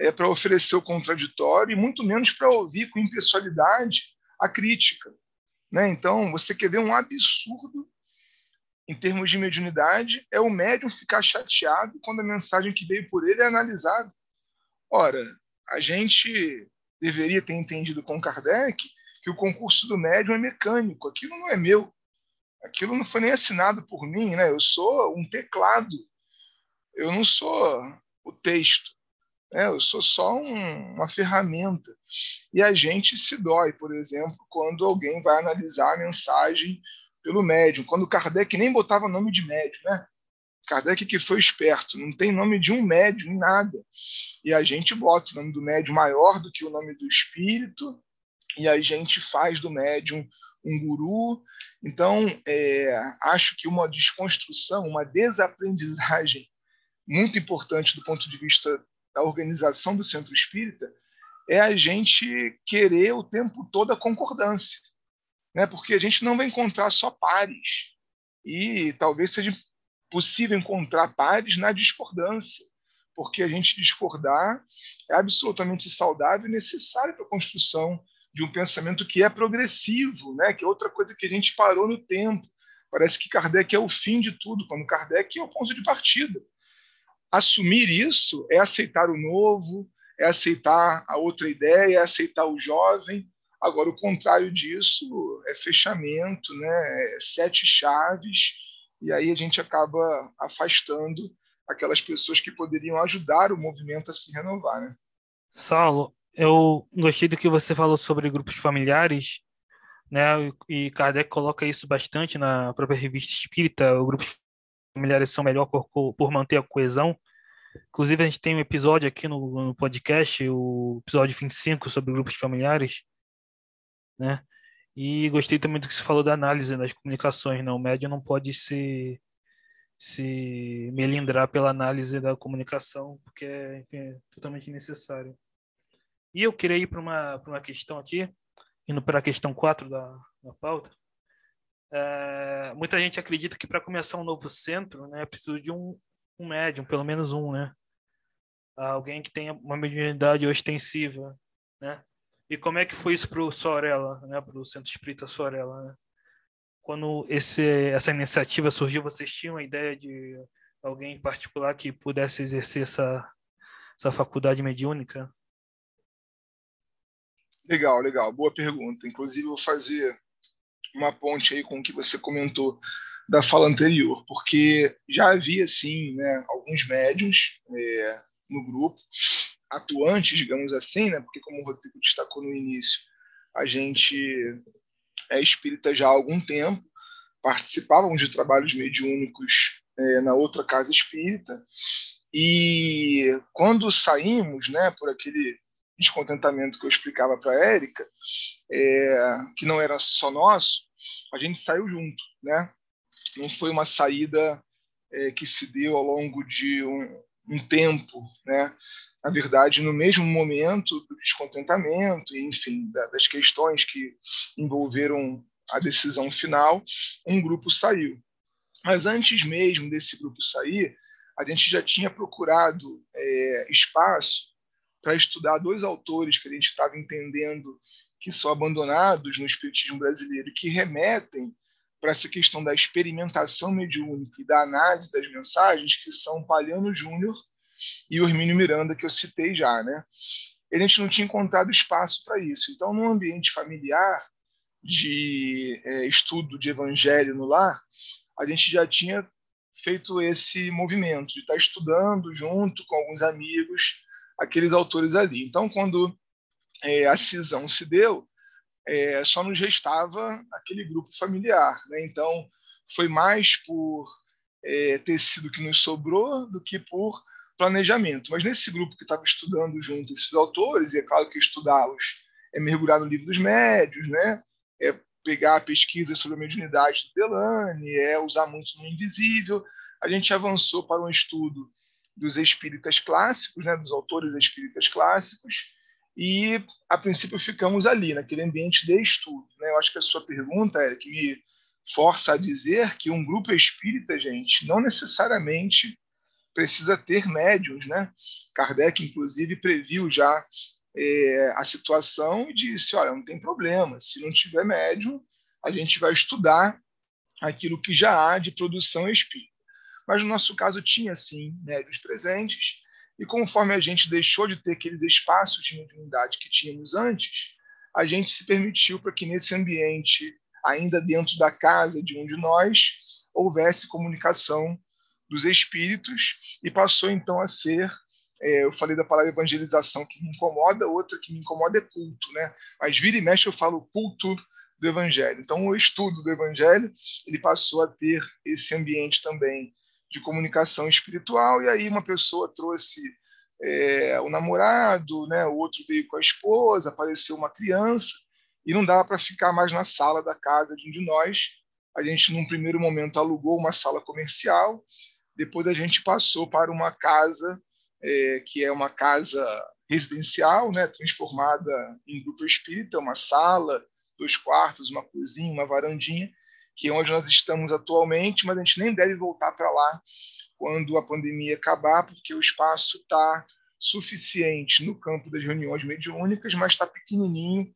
é, para oferecer o contraditório e muito menos para ouvir com impessoalidade a crítica. Né? Então, você quer ver um absurdo em termos de mediunidade, é o médium ficar chateado quando a mensagem que veio por ele é analisada. Ora, a gente deveria ter entendido com Kardec que o concurso do médium é mecânico, aquilo não é meu. Aquilo não foi nem assinado por mim, né? Eu sou um teclado. Eu não sou o texto. Né? Eu sou só um, uma ferramenta. E a gente se dói, por exemplo, quando alguém vai analisar a mensagem pelo médium, quando Kardec nem botava nome de médium, né? Kardec que foi esperto, não tem nome de um médium em nada. E a gente bota o nome do médium maior do que o nome do espírito, e a gente faz do médium um guru. Então, é, acho que uma desconstrução, uma desaprendizagem muito importante do ponto de vista da organização do centro espírita é a gente querer o tempo todo a concordância né? porque a gente não vai encontrar só pares. E talvez seja possível encontrar pares na discordância, porque a gente discordar é absolutamente saudável e necessário para a construção de um pensamento que é progressivo, né? que é outra coisa que a gente parou no tempo. Parece que Kardec é o fim de tudo, quando Kardec é o ponto de partida. Assumir isso é aceitar o novo, é aceitar a outra ideia, é aceitar o jovem, Agora, o contrário disso é fechamento, né? É sete chaves, e aí a gente acaba afastando aquelas pessoas que poderiam ajudar o movimento a se renovar. Né? Saulo, eu gostei do que você falou sobre grupos familiares, né? E Kardec coloca isso bastante na própria revista Espírita. Os grupos familiares são melhor por, por manter a coesão. Inclusive, a gente tem um episódio aqui no, no podcast, o episódio 25, sobre grupos familiares né? E gostei também do que você falou da análise das comunicações, não, né? o médium não pode se se melindrar pela análise da comunicação, porque é, enfim, é totalmente necessário. E eu queria ir para uma, uma questão aqui, indo para a questão 4 da, da pauta. É, muita gente acredita que para começar um novo centro, né, é preciso de um, um médium, pelo menos um, né? Alguém que tenha uma mediunidade ostensiva, né? E como é que foi isso para o Sorella, né, para o Centro Espírita Sorella? Né? Quando esse, essa iniciativa surgiu, vocês tinham a ideia de alguém em particular que pudesse exercer essa, essa faculdade mediúnica? Legal, legal. Boa pergunta. Inclusive, vou fazer uma ponte aí com o que você comentou da fala anterior, porque já havia, sim, né, alguns médiums é, no grupo, atuantes, digamos assim, né? porque, como o Rodrigo destacou no início, a gente é espírita já há algum tempo, participávamos de trabalhos mediúnicos é, na outra casa espírita, e quando saímos né, por aquele descontentamento que eu explicava para a Érica, é, que não era só nosso, a gente saiu junto. Né? Não foi uma saída é, que se deu ao longo de um, um tempo, né? Na verdade, no mesmo momento do descontentamento, enfim, das questões que envolveram a decisão final, um grupo saiu. Mas antes mesmo desse grupo sair, a gente já tinha procurado é, espaço para estudar dois autores que a gente estava entendendo que são abandonados no espiritismo brasileiro, que remetem para essa questão da experimentação mediúnica e da análise das mensagens, que são Palhano Júnior e o Hermínio Miranda, que eu citei já. Né? A gente não tinha encontrado espaço para isso. Então, num ambiente familiar de é, estudo de evangelho no lar, a gente já tinha feito esse movimento de estar estudando junto com alguns amigos aqueles autores ali. Então, quando é, a cisão se deu, é, só nos restava aquele grupo familiar. Né? Então, foi mais por é, ter sido que nos sobrou do que por planejamento. Mas nesse grupo que estava estudando junto esses autores, e é claro que estudá-los é mergulhar no livro dos médios, né? é pegar a pesquisa sobre a mediunidade do Delane, é usar muito no invisível. A gente avançou para um estudo dos espíritas clássicos, né, dos autores espíritas clássicos, e a princípio ficamos ali, naquele ambiente de estudo. Né? Eu acho que a sua pergunta, que me força a dizer que um grupo espírita, gente, não necessariamente precisa ter médiums. Né? Kardec, inclusive, previu já é, a situação e disse: olha, não tem problema, se não tiver médium, a gente vai estudar aquilo que já há de produção espírita. Mas no nosso caso tinha sim médios presentes, e conforme a gente deixou de ter aqueles espaços de mediunidade que tínhamos antes, a gente se permitiu para que nesse ambiente, ainda dentro da casa de um de nós, houvesse comunicação dos espíritos e passou então a ser é, eu falei da palavra evangelização que me incomoda, outra que me incomoda é culto, né? Mas vira e mexe eu falo culto do evangelho. Então o estudo do evangelho ele passou a ter esse ambiente também de comunicação espiritual, e aí uma pessoa trouxe é, o namorado, né, o outro veio com a esposa, apareceu uma criança, e não dava para ficar mais na sala da casa de um de nós. A gente, num primeiro momento, alugou uma sala comercial, depois a gente passou para uma casa, é, que é uma casa residencial, né, transformada em grupo espírita, uma sala, dois quartos, uma cozinha, uma varandinha, que é onde nós estamos atualmente, mas a gente nem deve voltar para lá quando a pandemia acabar, porque o espaço está suficiente no campo das reuniões mediúnicas, mas está pequenininho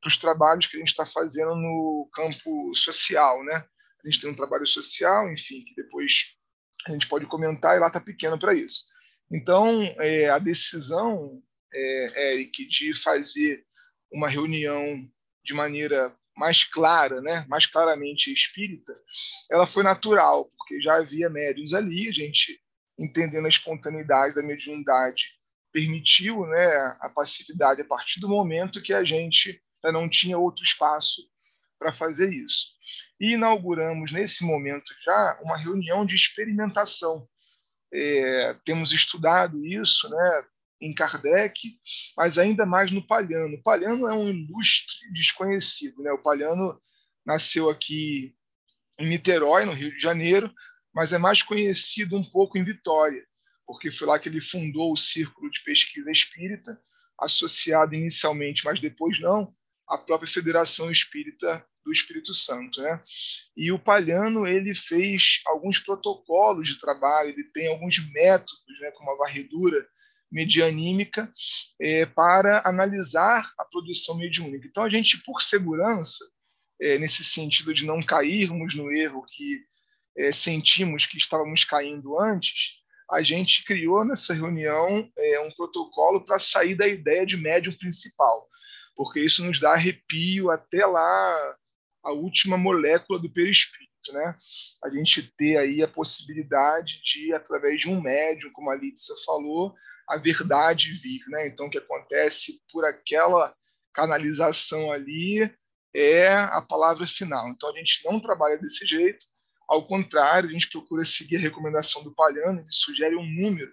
para os trabalhos que a gente está fazendo no campo social, né? A gente tem um trabalho social, enfim, que depois a gente pode comentar, e lá está pequeno para isso. Então, é, a decisão, é, Eric, de fazer uma reunião de maneira mais clara, né, mais claramente espírita, ela foi natural, porque já havia médiums ali, a gente entendendo a espontaneidade da mediunidade permitiu né, a passividade a partir do momento que a gente não tinha outro espaço para fazer isso. E inauguramos nesse momento já uma reunião de experimentação. É, temos estudado isso, né, em Kardec, mas ainda mais no Palhano. O Palhano é um ilustre desconhecido. Né? O Palhano nasceu aqui em Niterói, no Rio de Janeiro, mas é mais conhecido um pouco em Vitória, porque foi lá que ele fundou o Círculo de Pesquisa Espírita, associado inicialmente, mas depois não, à própria Federação Espírita do Espírito Santo, né? E o Palhano ele fez alguns protocolos de trabalho, ele tem alguns métodos, né, como a varredura medianímica é, para analisar a produção mediúnica. Então, a gente, por segurança, é, nesse sentido de não cairmos no erro que é, sentimos que estávamos caindo antes, a gente criou nessa reunião é, um protocolo para sair da ideia de médium principal, porque isso nos dá arrepio até lá a última molécula do perispírito. Né? A gente ter aí a possibilidade de, através de um médium, como a Lídia falou, a verdade vir. Né? Então, o que acontece por aquela canalização ali é a palavra final. Então, a gente não trabalha desse jeito. Ao contrário, a gente procura seguir a recomendação do Palhano, ele sugere um número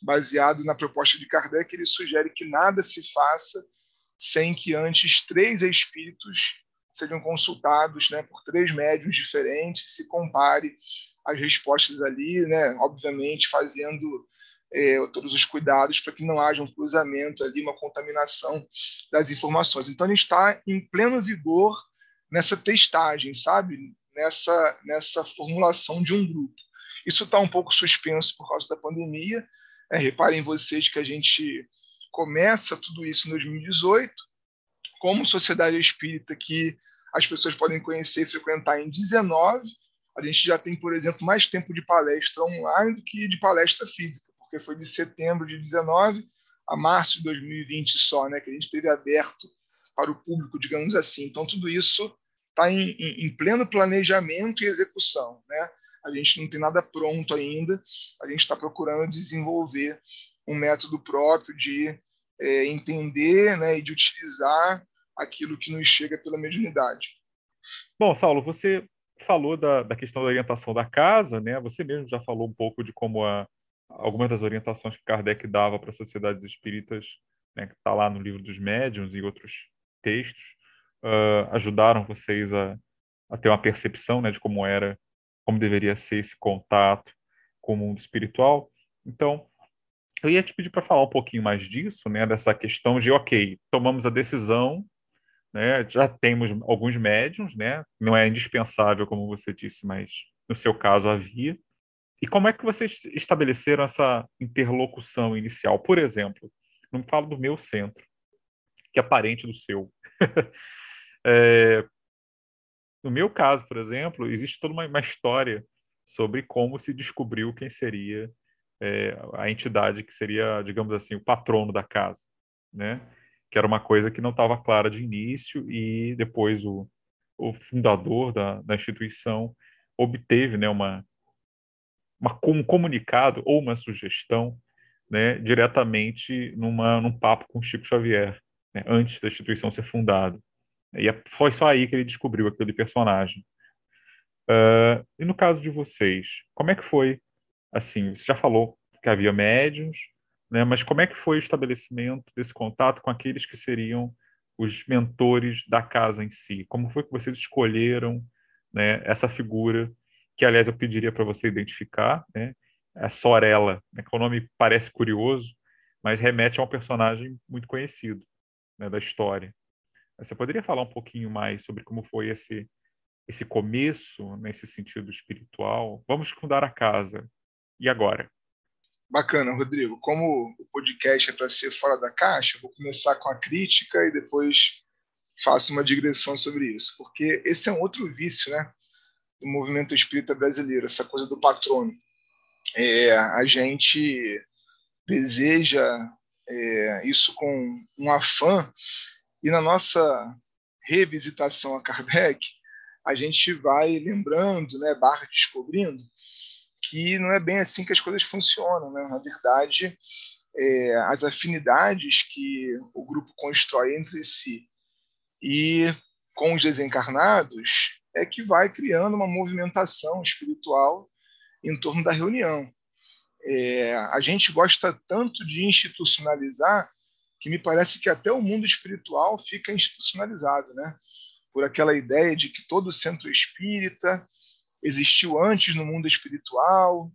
baseado na proposta de Kardec, ele sugere que nada se faça sem que antes três espíritos sejam consultados né, por três médiums diferentes, se compare as respostas ali, né, obviamente fazendo é, todos os cuidados para que não haja um cruzamento ali, uma contaminação das informações. Então, a gente está em pleno vigor nessa testagem, sabe? Nessa, nessa formulação de um grupo. Isso está um pouco suspenso por causa da pandemia. É, reparem vocês que a gente começa tudo isso em 2018, como sociedade espírita que as pessoas podem conhecer e frequentar em 19, a gente já tem, por exemplo, mais tempo de palestra online do que de palestra física, porque foi de setembro de 19 a março de 2020 só, né, que a gente teve aberto para o público, digamos assim. Então, tudo isso está em, em, em, pleno planejamento e execução. Né? A gente não tem nada pronto ainda, a gente está procurando desenvolver um método próprio de é, entender né, e de utilizar aquilo que nos chega pela mediunidade. Bom, Saulo, você falou da, da questão da orientação da casa, né? Você mesmo já falou um pouco de como a, algumas das orientações que Kardec dava para as sociedades espíritas, né, que está lá no livro dos médiuns e outros textos, uh, ajudaram vocês a, a ter uma percepção né, de como era, como deveria ser esse contato com o mundo espiritual. Então, eu ia te pedir para falar um pouquinho mais disso, né, dessa questão de, ok, tomamos a decisão, né, já temos alguns médiums, né, não é indispensável, como você disse, mas no seu caso havia. E como é que vocês estabeleceram essa interlocução inicial? Por exemplo, não falo do meu centro, que é parente do seu. é, no meu caso, por exemplo, existe toda uma, uma história sobre como se descobriu quem seria é, a entidade que seria, digamos assim, o patrono da casa, né? Que era uma coisa que não estava clara de início e depois o, o fundador da, da instituição obteve, né, uma, uma, um comunicado ou uma sugestão, né, diretamente numa, num papo com Chico Xavier, né, antes da instituição ser fundada. E é, foi só aí que ele descobriu aquele personagem. Uh, e no caso de vocês, como é que foi assim, você já falou que havia médiums, né, mas como é que foi o estabelecimento desse contato com aqueles que seriam os mentores da casa em si? Como foi que vocês escolheram né, essa figura, que aliás eu pediria para você identificar, né, a Sorella, né, que o nome parece curioso, mas remete a um personagem muito conhecido né, da história. Você poderia falar um pouquinho mais sobre como foi esse esse começo nesse sentido espiritual? Vamos fundar a casa. E agora? Bacana, Rodrigo. Como o podcast é para ser fora da caixa, vou começar com a crítica e depois faço uma digressão sobre isso, porque esse é um outro vício, né, do movimento espírita brasileiro, essa coisa do patrono. É, a gente deseja é, isso com um afã e na nossa revisitação a Kardec a gente vai lembrando, né, barra descobrindo que não é bem assim que as coisas funcionam. Né? Na verdade, é, as afinidades que o grupo constrói entre si e com os desencarnados é que vai criando uma movimentação espiritual em torno da reunião. É, a gente gosta tanto de institucionalizar que me parece que até o mundo espiritual fica institucionalizado, né? Por aquela ideia de que todo centro espírita existiu antes no mundo espiritual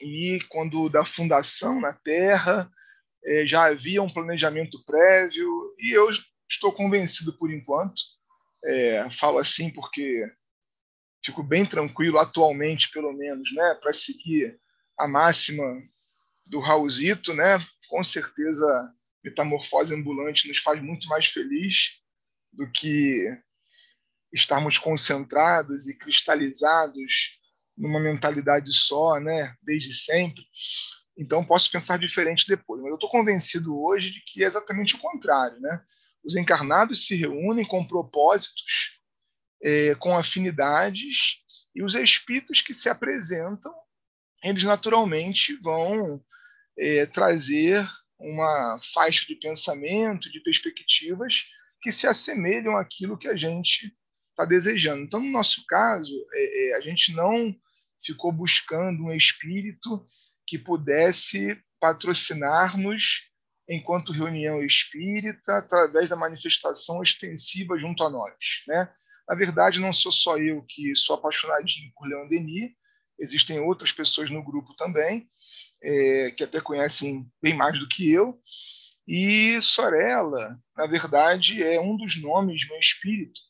e quando da fundação na Terra é, já havia um planejamento prévio e eu estou convencido por enquanto é, falo assim porque fico bem tranquilo atualmente pelo menos né para seguir a máxima do Raulzito né com certeza metamorfose ambulante nos faz muito mais feliz do que estarmos concentrados e cristalizados numa mentalidade só, né, desde sempre. Então posso pensar diferente depois, mas eu estou convencido hoje de que é exatamente o contrário, né? Os encarnados se reúnem com propósitos, é, com afinidades, e os espíritos que se apresentam, eles naturalmente vão é, trazer uma faixa de pensamento, de perspectivas que se assemelham àquilo que a gente está desejando. Então, no nosso caso, é, é, a gente não ficou buscando um espírito que pudesse patrocinar-nos enquanto reunião espírita através da manifestação ostensiva junto a nós. Né? Na verdade, não sou só eu que sou apaixonadinho por Leon Denis, existem outras pessoas no grupo também, é, que até conhecem bem mais do que eu, e Sorella, na verdade, é um dos nomes meu espírito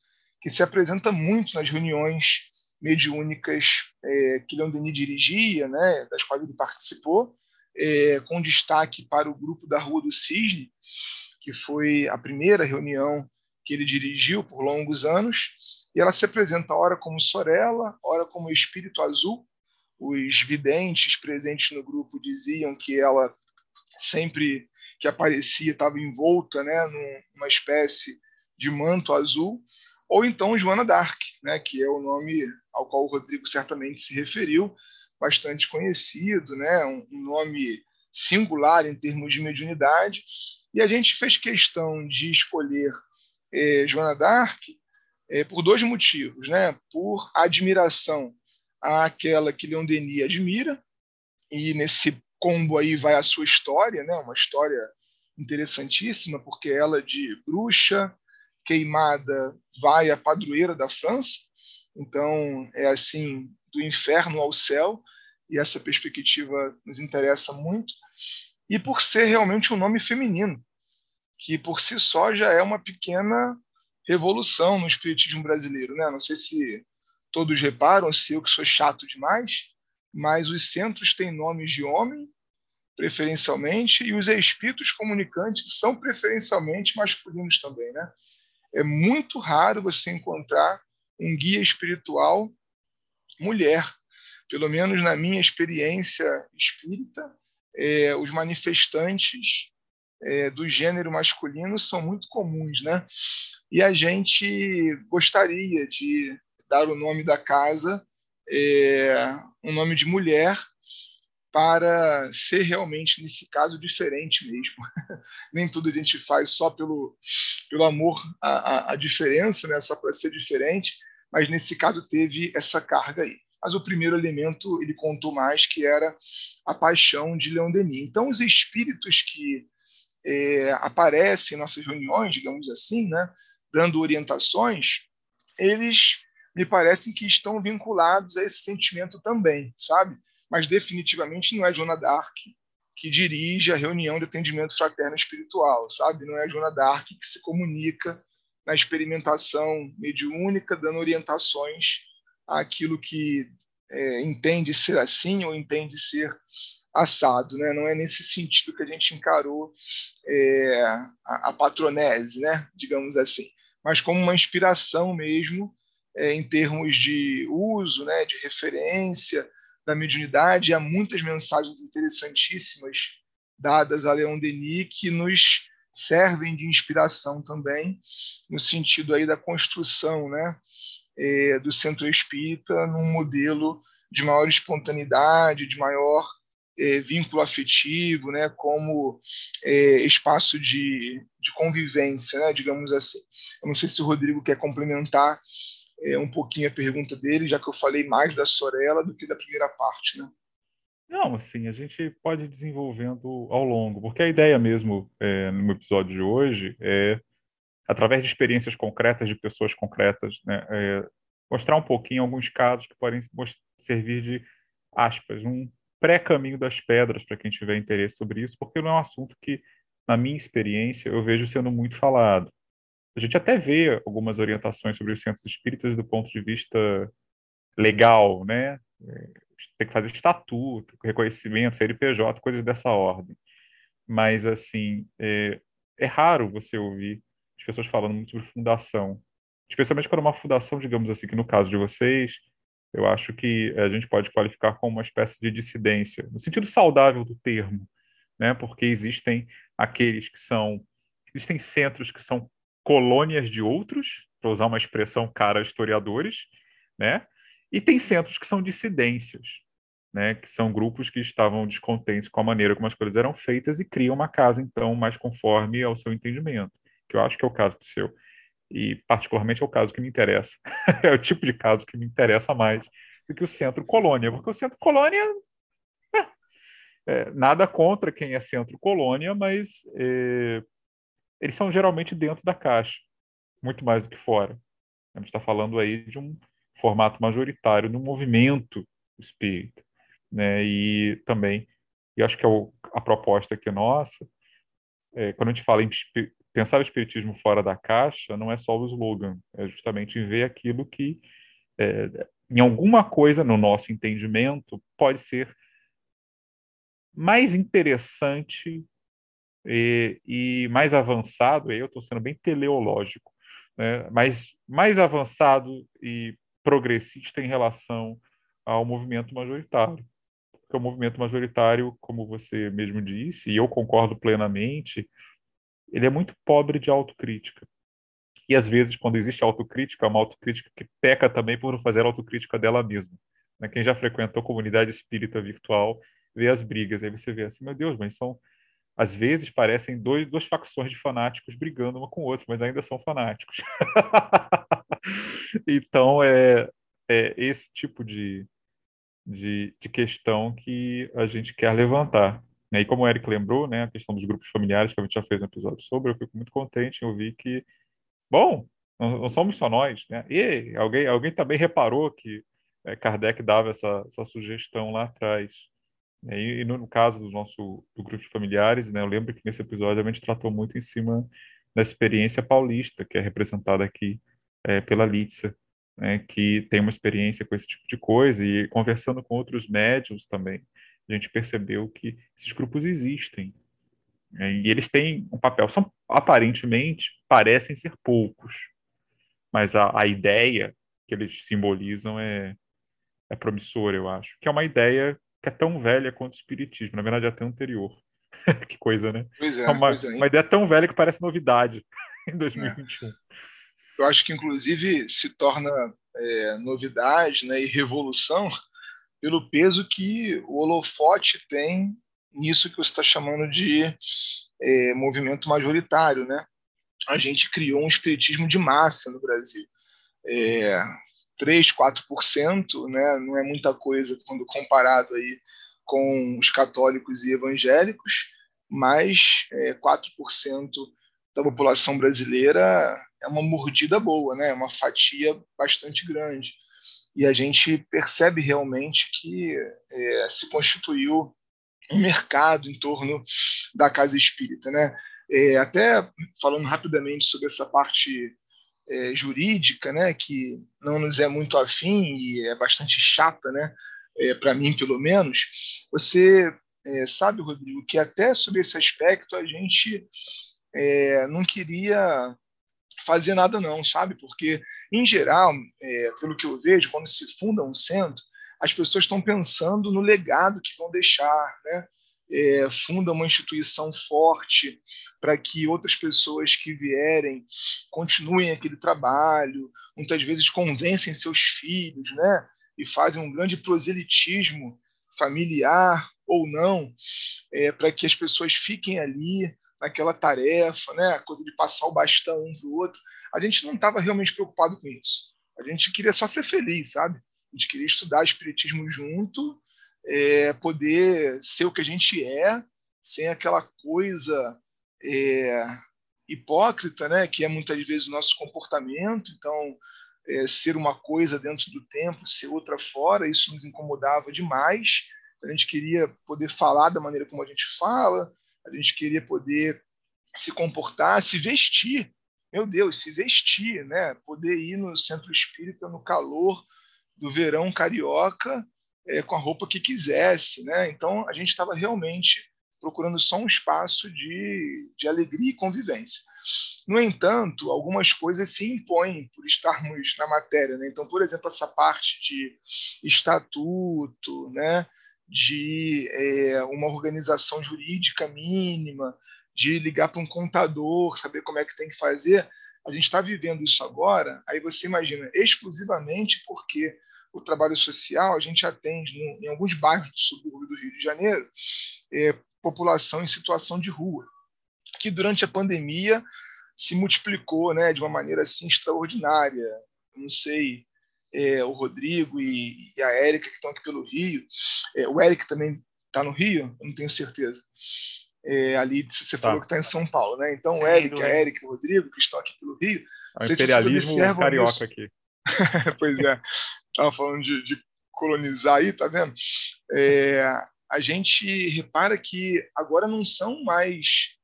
que se apresenta muito nas reuniões mediúnicas é, que Leon Denis dirigia, né, das quais ele participou, é, com destaque para o grupo da Rua do Cisne, que foi a primeira reunião que ele dirigiu por longos anos, e ela se apresenta ora como Sorella, ora como Espírito Azul. Os videntes presentes no grupo diziam que ela sempre que aparecia estava envolta né, numa espécie de manto azul, ou então Joana d'Arc, né, que é o nome ao qual o Rodrigo certamente se referiu, bastante conhecido, né, um nome singular em termos de mediunidade, e a gente fez questão de escolher eh, Joana d'Arc eh, por dois motivos, né, por admiração àquela que Leon Denis admira, e nesse combo aí vai a sua história, né, uma história interessantíssima, porque ela de bruxa, queimada, vai a padroeira da França, então é assim, do inferno ao céu, e essa perspectiva nos interessa muito, e por ser realmente um nome feminino, que por si só já é uma pequena revolução no espiritismo brasileiro. Né? Não sei se todos reparam, se eu que sou chato demais, mas os centros têm nomes de homem, preferencialmente, e os espíritos comunicantes são preferencialmente masculinos também. Né? É muito raro você encontrar um guia espiritual mulher pelo menos na minha experiência espírita, é, os manifestantes é, do gênero masculino são muito comuns, né? E a gente gostaria de dar o nome da casa, é, um nome de mulher, para ser realmente, nesse caso, diferente mesmo. Nem tudo a gente faz só pelo, pelo amor à, à diferença, né? só para ser diferente, mas nesse caso teve essa carga aí mas o primeiro elemento ele contou mais que era a paixão de Leon Denis. Então, os espíritos que é, aparecem em nossas reuniões, digamos assim, né, dando orientações, eles me parecem que estão vinculados a esse sentimento também, sabe? Mas definitivamente não é Joana d'Arc que dirige a reunião de atendimento fraterno espiritual, sabe? Não é Joana d'Arc que se comunica na experimentação mediúnica, dando orientações aquilo que é, entende ser assim ou entende ser assado, né? Não é nesse sentido que a gente encarou é, a, a, patronese, né? Digamos assim, mas como uma inspiração mesmo é, em termos de uso, né? De referência da mediunidade. Há muitas mensagens interessantíssimas dadas a Leon Denis que nos servem de inspiração também no sentido aí da construção, né? é, do centro espírita num modelo de maior espontaneidade, de maior é, vínculo afetivo, né, como é, espaço de, de convivência, né, digamos assim. Eu não sei se o Rodrigo quer complementar é, um pouquinho a pergunta dele, já que eu falei mais da Sorella do que da primeira parte, né? Não, assim, a gente pode ir desenvolvendo ao longo, porque a ideia mesmo é, no episódio de hoje é através de experiências concretas de pessoas concretas, né, é, mostrar um pouquinho alguns casos que podem servir de aspas, um pré-caminho das pedras para quem tiver interesse sobre isso, porque não é um assunto que, na minha experiência, eu vejo sendo muito falado. A gente até vê algumas orientações sobre os centros espíritas do ponto de vista legal, né? É, tem que fazer estatuto, reconhecimento, CNPJ, coisas dessa ordem. Mas, assim, é, é raro você ouvir as pessoas falando muito sobre fundação. Especialmente quando é uma fundação, digamos assim, que no caso de vocês, eu acho que a gente pode qualificar como uma espécie de dissidência, no sentido saudável do termo, né? porque existem aqueles que são. Existem centros que são colônias de outros, para usar uma expressão cara a historiadores, né? e tem centros que são dissidências, né? que são grupos que estavam descontentes com a maneira como as coisas eram feitas e criam uma casa, então, mais conforme ao seu entendimento que eu acho que é o caso do seu. E, particularmente, é o caso que me interessa. é o tipo de caso que me interessa mais do que o centro colônia, porque o centro colônia. É, é, nada contra quem é centro colônia, mas é, eles são geralmente dentro da caixa, muito mais do que fora. A gente está falando aí de um formato majoritário no movimento espírita. Né? E também, e acho que é o, a proposta aqui nossa, é, quando a gente fala em pensar o espiritismo fora da caixa não é só o slogan, é justamente ver aquilo que, é, em alguma coisa, no nosso entendimento, pode ser mais interessante e, e mais avançado, eu estou sendo bem teleológico, né, mais, mais avançado e progressista em relação ao movimento majoritário. Porque o movimento majoritário, como você mesmo disse, e eu concordo plenamente, ele é muito pobre de autocrítica. E às vezes, quando existe autocrítica, é uma autocrítica que peca também por não fazer autocrítica dela mesma. Né? Quem já frequentou comunidade espírita virtual vê as brigas, aí você vê assim, meu Deus, mas são às vezes parecem dois, duas facções de fanáticos brigando uma com o outro, mas ainda são fanáticos. então é, é esse tipo de, de, de, questão que a gente quer levantar. E como o Eric lembrou, né, a questão dos grupos familiares, que a gente já fez um episódio sobre, eu fico muito contente em ouvir que, bom, não, não somos só nós. Né? E alguém, alguém também reparou que é, Kardec dava essa, essa sugestão lá atrás. E, e no, caso do nosso do grupo de familiares, né, eu lembro que nesse episódio a gente tratou muito em cima da experiência paulista, que é representada aqui é, pela Litsa, né, que tem uma experiência com esse tipo de coisa, e conversando com outros médiums também, a gente percebeu que esses grupos existem. Né, e eles têm um papel, são aparentemente parecem ser poucos, mas a, a ideia que eles simbolizam é, é promissora, eu acho, que é uma ideia que é tão velha quanto o espiritismo, na verdade é até anterior. que coisa, né? Pois é, é uma, pois é. uma ideia tão velha que parece novidade em 2021. É. Eu acho que, inclusive, se torna é, novidade né, e revolução pelo peso que o holofote tem nisso que você está chamando de é, movimento majoritário. Né? A gente criou um espiritismo de massa no Brasil. É, 3, 4%, né? não é muita coisa quando comparado aí com os católicos e evangélicos, mas é, 4% da população brasileira é uma mordida boa, né? é uma fatia bastante grande. E a gente percebe realmente que é, se constituiu um mercado em torno da casa espírita. Né? É, até falando rapidamente sobre essa parte é, jurídica, né, que não nos é muito afim e é bastante chata, né, é, para mim pelo menos, você é, sabe, Rodrigo, que até sobre esse aspecto a gente é, não queria fazer nada não, sabe? Porque, em geral, é, pelo que eu vejo, quando se funda um centro, as pessoas estão pensando no legado que vão deixar, né? É, funda uma instituição forte, para que outras pessoas que vierem continuem aquele trabalho, muitas vezes convencem seus filhos, né? E fazem um grande proselitismo familiar ou não, é, para que as pessoas fiquem ali naquela tarefa, né? A coisa de passar o bastão um para o outro. A gente não estava realmente preocupado com isso. A gente queria só ser feliz, sabe? A gente queria estudar espiritismo junto, é, poder ser o que a gente é, sem aquela coisa é, hipócrita, né, que é muitas vezes o nosso comportamento. Então, é, ser uma coisa dentro do tempo, ser outra fora, isso nos incomodava demais. A gente queria poder falar da maneira como a gente fala, a gente queria poder se comportar, se vestir. Meu Deus, se vestir, né? Poder ir no centro espírita no calor do verão carioca é, com a roupa que quisesse, né? Então a gente estava realmente procurando só um espaço de, de alegria e convivência. No entanto, algumas coisas se impõem por estarmos na matéria. Né? Então, por exemplo, essa parte de estatuto, né? de é, uma organização jurídica mínima, de ligar para um contador, saber como é que tem que fazer. A gente está vivendo isso agora, aí você imagina, exclusivamente porque o trabalho social a gente atende em alguns bairros do subúrbio do Rio de Janeiro, é, população em situação de rua, que durante a pandemia se multiplicou né, de uma maneira assim extraordinária. Não sei, é, o Rodrigo e, e, a Érica que estão aqui pelo Rio, é, o Eric também está no Rio, eu não tenho certeza. É, ali você tá. falou que está em São Paulo, né? Então Sim, o Eric, a Érica e o Rodrigo que estão aqui pelo Rio, é o imperialismo se carioca isso. aqui. pois é, estava falando de, de, colonizar aí, tá vendo? É, a gente repara que agora não são mais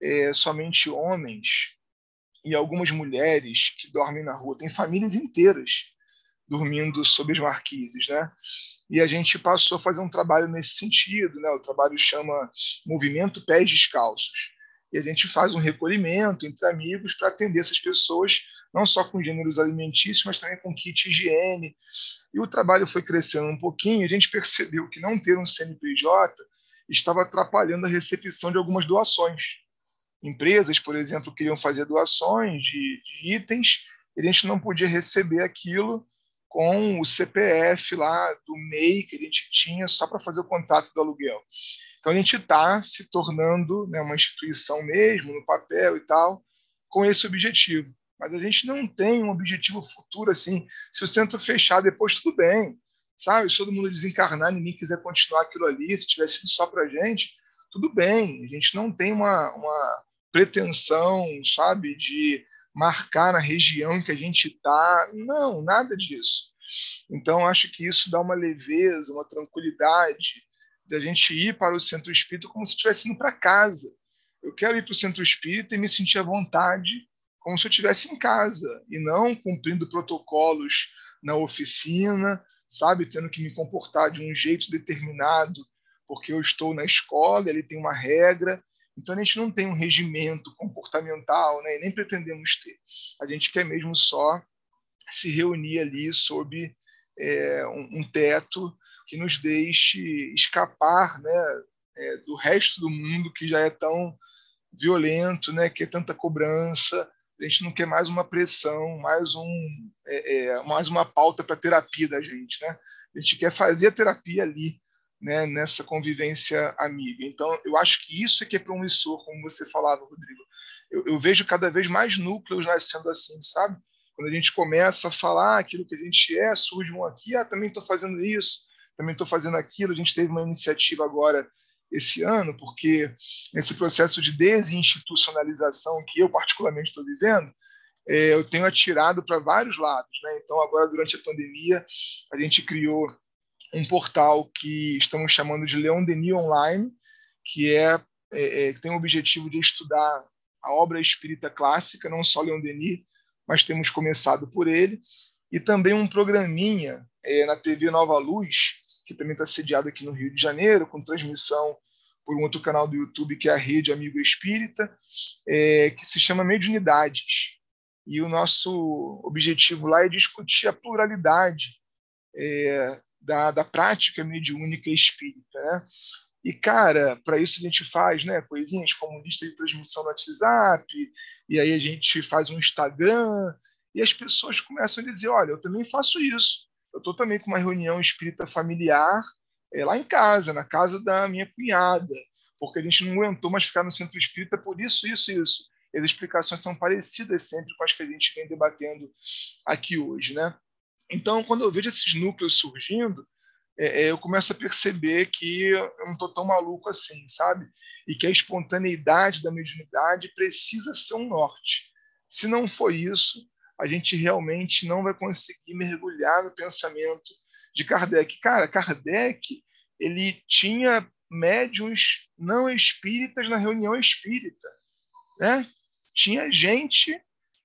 é, somente homens e algumas mulheres que dormem na rua, tem famílias inteiras dormindo sob as marquises, né? E a gente passou a fazer um trabalho nesse sentido, né? O trabalho chama Movimento Pés Descalços. E a gente faz um recolhimento entre amigos para atender essas pessoas, não só com gêneros alimentícios, mas também com kit higiene. E o trabalho foi crescendo um pouquinho, a gente percebeu que não ter um CNPJ estava atrapalhando a recepção de algumas doações. Empresas, por exemplo, queriam fazer doações de, de itens, e a gente não podia receber aquilo com o CPF lá do MEI que a gente tinha só para fazer o contrato do aluguel. Então a gente está se tornando né, uma instituição mesmo, no papel e tal, com esse objetivo. Mas a gente não tem um objetivo futuro assim. Se o centro fechar depois, tudo bem. Sabe? Se todo mundo desencarnar, ninguém quiser continuar aquilo ali, se tivesse sido só para gente, tudo bem. A gente não tem uma, uma pretensão, sabe, de marcar na região que a gente está. Não, nada disso. Então, acho que isso dá uma leveza, uma tranquilidade de a gente ir para o centro espírita como se estivesse indo para casa. Eu quero ir para o centro espírita e me sentir à vontade, como se eu estivesse em casa, e não cumprindo protocolos na oficina, sabe, tendo que me comportar de um jeito determinado, porque eu estou na escola, ele tem uma regra. Então a gente não tem um regimento comportamental, né? E nem pretendemos ter. A gente quer mesmo só se reunir ali sob é, um, um teto que nos deixe escapar né, é, do resto do mundo que já é tão violento, né, que é tanta cobrança. A gente não quer mais uma pressão, mais, um, é, é, mais uma pauta para terapia da gente. Né? A gente quer fazer a terapia ali, né, nessa convivência amiga. Então, eu acho que isso é que é promissor, como você falava, Rodrigo. Eu, eu vejo cada vez mais núcleos nascendo assim, sabe? Quando a gente começa a falar aquilo que a gente é, surge um aqui, ah, também estou fazendo isso, também estou fazendo aquilo. A gente teve uma iniciativa agora esse ano, porque nesse processo de desinstitucionalização que eu particularmente estou vivendo, é, eu tenho atirado para vários lados. Né? Então, agora, durante a pandemia, a gente criou um portal que estamos chamando de Leon Denis Online, que é, é, é, tem o objetivo de estudar a obra espírita clássica, não só Leon Denis, mas temos começado por ele, e também um programinha é, na TV Nova Luz, que também está sediado aqui no Rio de Janeiro, com transmissão por um outro canal do YouTube, que é a Rede Amigo Espírita, é, que se chama Mediunidades. E o nosso objetivo lá é discutir a pluralidade é, da, da prática mediúnica espírita. Né? E, cara, para isso a gente faz né, coisinhas como lista de transmissão no WhatsApp, e aí a gente faz um Instagram, e as pessoas começam a dizer: olha, eu também faço isso eu estou também com uma reunião espírita familiar é, lá em casa, na casa da minha cunhada, porque a gente não aguentou mais ficar no centro espírita por isso, isso isso. As explicações são parecidas sempre com as que a gente vem debatendo aqui hoje, né? Então, quando eu vejo esses núcleos surgindo, é, é eu começo a perceber que eu não estou tão maluco assim, sabe? E que a espontaneidade da mediunidade precisa ser um norte. Se não for isso, a gente realmente não vai conseguir mergulhar no pensamento de Kardec. Cara, Kardec ele tinha médiums não espíritas na reunião espírita, né? Tinha gente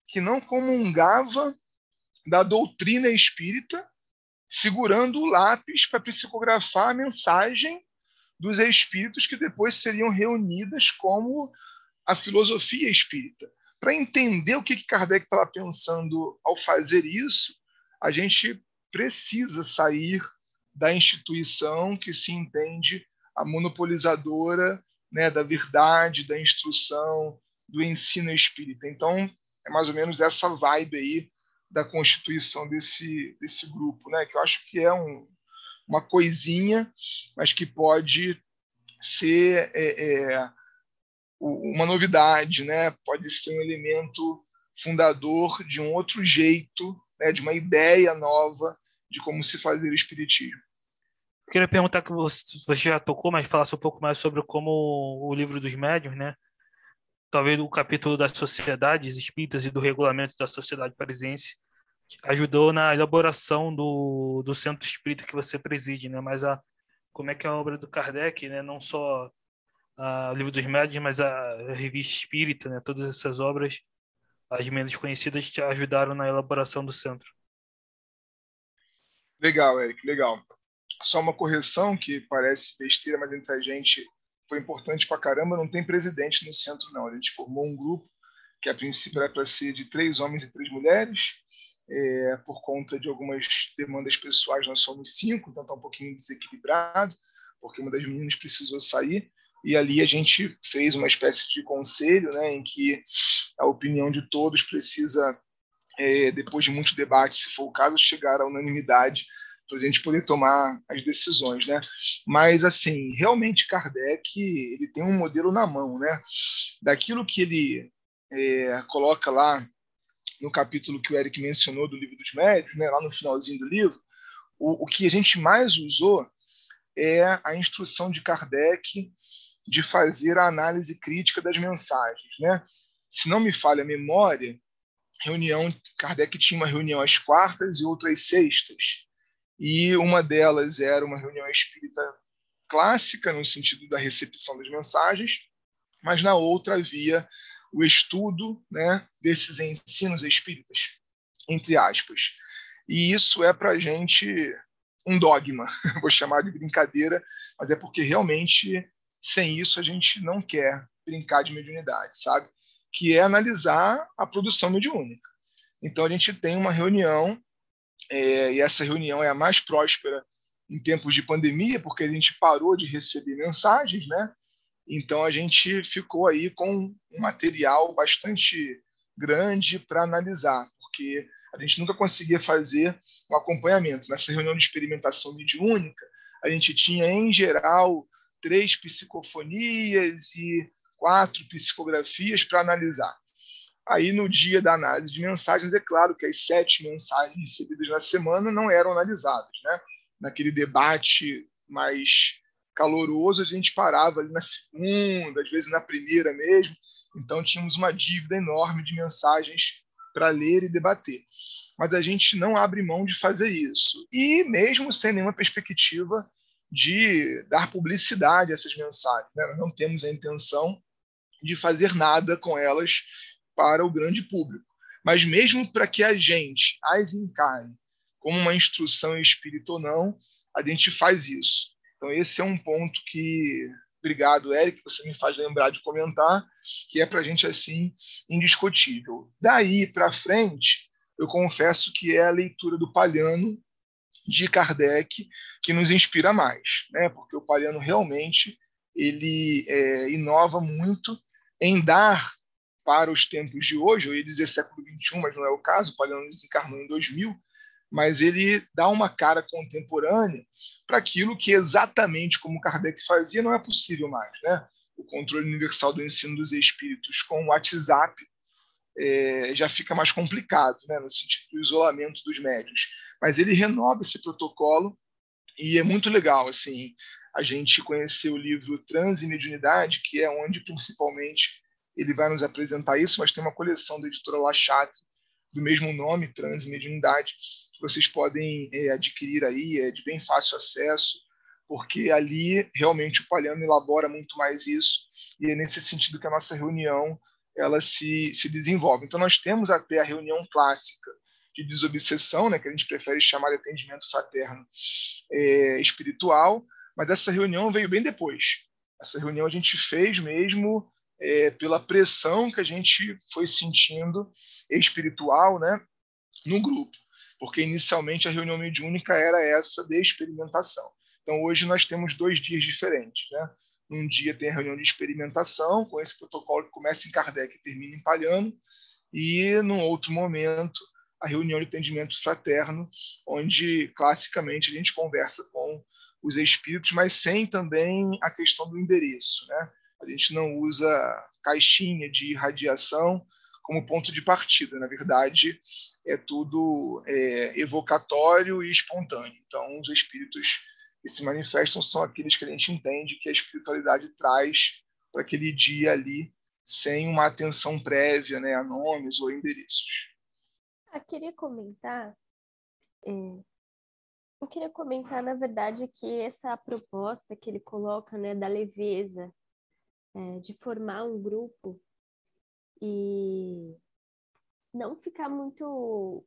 que não comungava da doutrina espírita, segurando o lápis para psicografar a mensagem dos espíritos que depois seriam reunidas como a filosofia espírita. Para entender o que, Kardec estava pensando ao fazer isso, a gente precisa sair da instituição que se entende a monopolizadora né, da verdade, da instrução, do ensino espírita. Então, é mais ou menos essa vibe aí da constituição desse, desse grupo, né, que eu acho que é um, uma coisinha, mas que pode ser é, é, uma novidade, né? pode ser um elemento fundador de um outro jeito, né? de uma ideia nova de como se fazer espiritismo. Queria perguntar que você já tocou, mas falasse um pouco mais sobre como o livro dos médiuns, né? Talvez o capítulo das sociedades espíritas e do regulamento da sociedade parisiense ajudou na elaboração do, do centro espírita que você preside, né? Mas a como é que é a obra do Kardec, né? Não só o Livro dos Médios, mas a Revista Espírita, né? todas essas obras, as menos conhecidas, te ajudaram na elaboração do centro. Legal, Eric, legal. Só uma correção que parece besteira, mas entre a gente foi importante para caramba, não tem presidente no centro, não. A gente formou um grupo que a princípio era para ser de três homens e três mulheres, é, por conta de algumas demandas pessoais, nós somos cinco, então está um pouquinho desequilibrado, porque uma das meninas precisou sair, e ali a gente fez uma espécie de conselho, né, em que a opinião de todos precisa, é, depois de muito debate, se for o caso, chegar à unanimidade para a gente poder tomar as decisões, né? Mas assim, realmente Kardec ele tem um modelo na mão, né? Daquilo que ele é, coloca lá no capítulo que o Eric mencionou do livro dos médios, né? Lá no finalzinho do livro, o, o que a gente mais usou é a instrução de Kardec de fazer a análise crítica das mensagens, né? Se não me falha a memória, reunião Kardec tinha uma reunião às quartas e outra às sextas e uma delas era uma reunião espírita clássica, no sentido da recepção das mensagens, mas na outra havia o estudo né, desses ensinos espíritas, entre aspas. E isso é para a gente um dogma, vou chamar de brincadeira, mas é porque realmente sem isso a gente não quer brincar de mediunidade, sabe? Que é analisar a produção mediúnica. Então a gente tem uma reunião é, e essa reunião é a mais próspera em tempos de pandemia, porque a gente parou de receber mensagens, né? Então a gente ficou aí com um material bastante grande para analisar, porque a gente nunca conseguia fazer um acompanhamento. Nessa reunião de experimentação mediúnica, a gente tinha, em geral, três psicofonias e quatro psicografias para analisar. Aí, no dia da análise de mensagens, é claro que as sete mensagens recebidas na semana não eram analisadas. Né? Naquele debate mais caloroso, a gente parava ali na segunda, às vezes na primeira mesmo. Então, tínhamos uma dívida enorme de mensagens para ler e debater. Mas a gente não abre mão de fazer isso. E mesmo sem nenhuma perspectiva de dar publicidade a essas mensagens. Né? Nós não temos a intenção de fazer nada com elas para o grande público. Mas mesmo para que a gente as encare como uma instrução espírita ou não, a gente faz isso. Então esse é um ponto que, obrigado Eric, você me faz lembrar de comentar, que é para a gente assim indiscutível. Daí para frente, eu confesso que é a leitura do Palhano de Kardec que nos inspira mais, né? Porque o Palhano realmente ele é, inova muito em dar para os tempos de hoje, eu ia dizer século XXI, mas não é o caso, o Palhano desencarnou em 2000, mas ele dá uma cara contemporânea para aquilo que exatamente como Kardec fazia não é possível mais. Né? O controle universal do ensino dos espíritos com o WhatsApp é, já fica mais complicado, né? no sentido do isolamento dos médios. Mas ele renova esse protocolo e é muito legal. assim A gente conhecer o livro Trans e Mediunidade, que é onde principalmente ele vai nos apresentar isso, mas tem uma coleção da editora Lachatre, do mesmo nome, Trans e Mediunidade, que vocês podem é, adquirir aí, é de bem fácil acesso, porque ali realmente o Palhano elabora muito mais isso, e é nesse sentido que a nossa reunião ela se, se desenvolve. Então, nós temos até a reunião clássica de desobsessão, né, que a gente prefere chamar de atendimento fraterno é, espiritual, mas essa reunião veio bem depois. Essa reunião a gente fez mesmo é, pela pressão que a gente foi sentindo espiritual né, no grupo, porque inicialmente a reunião mediúnica era essa de experimentação. Então hoje nós temos dois dias diferentes. Né? Um dia tem a reunião de experimentação, com esse protocolo que começa em Kardec e termina em Palhano, e num outro momento a reunião de atendimento fraterno, onde classicamente a gente conversa com os espíritos, mas sem também a questão do endereço. Né? A gente não usa caixinha de radiação como ponto de partida. Na verdade, é tudo é, evocatório e espontâneo. Então, os espíritos que se manifestam são aqueles que a gente entende que a espiritualidade traz para aquele dia ali, sem uma atenção prévia né, a nomes ou endereços. Ah, queria comentar. É, eu queria comentar, na verdade, que essa proposta que ele coloca né, da leveza, é, de formar um grupo e não ficar muito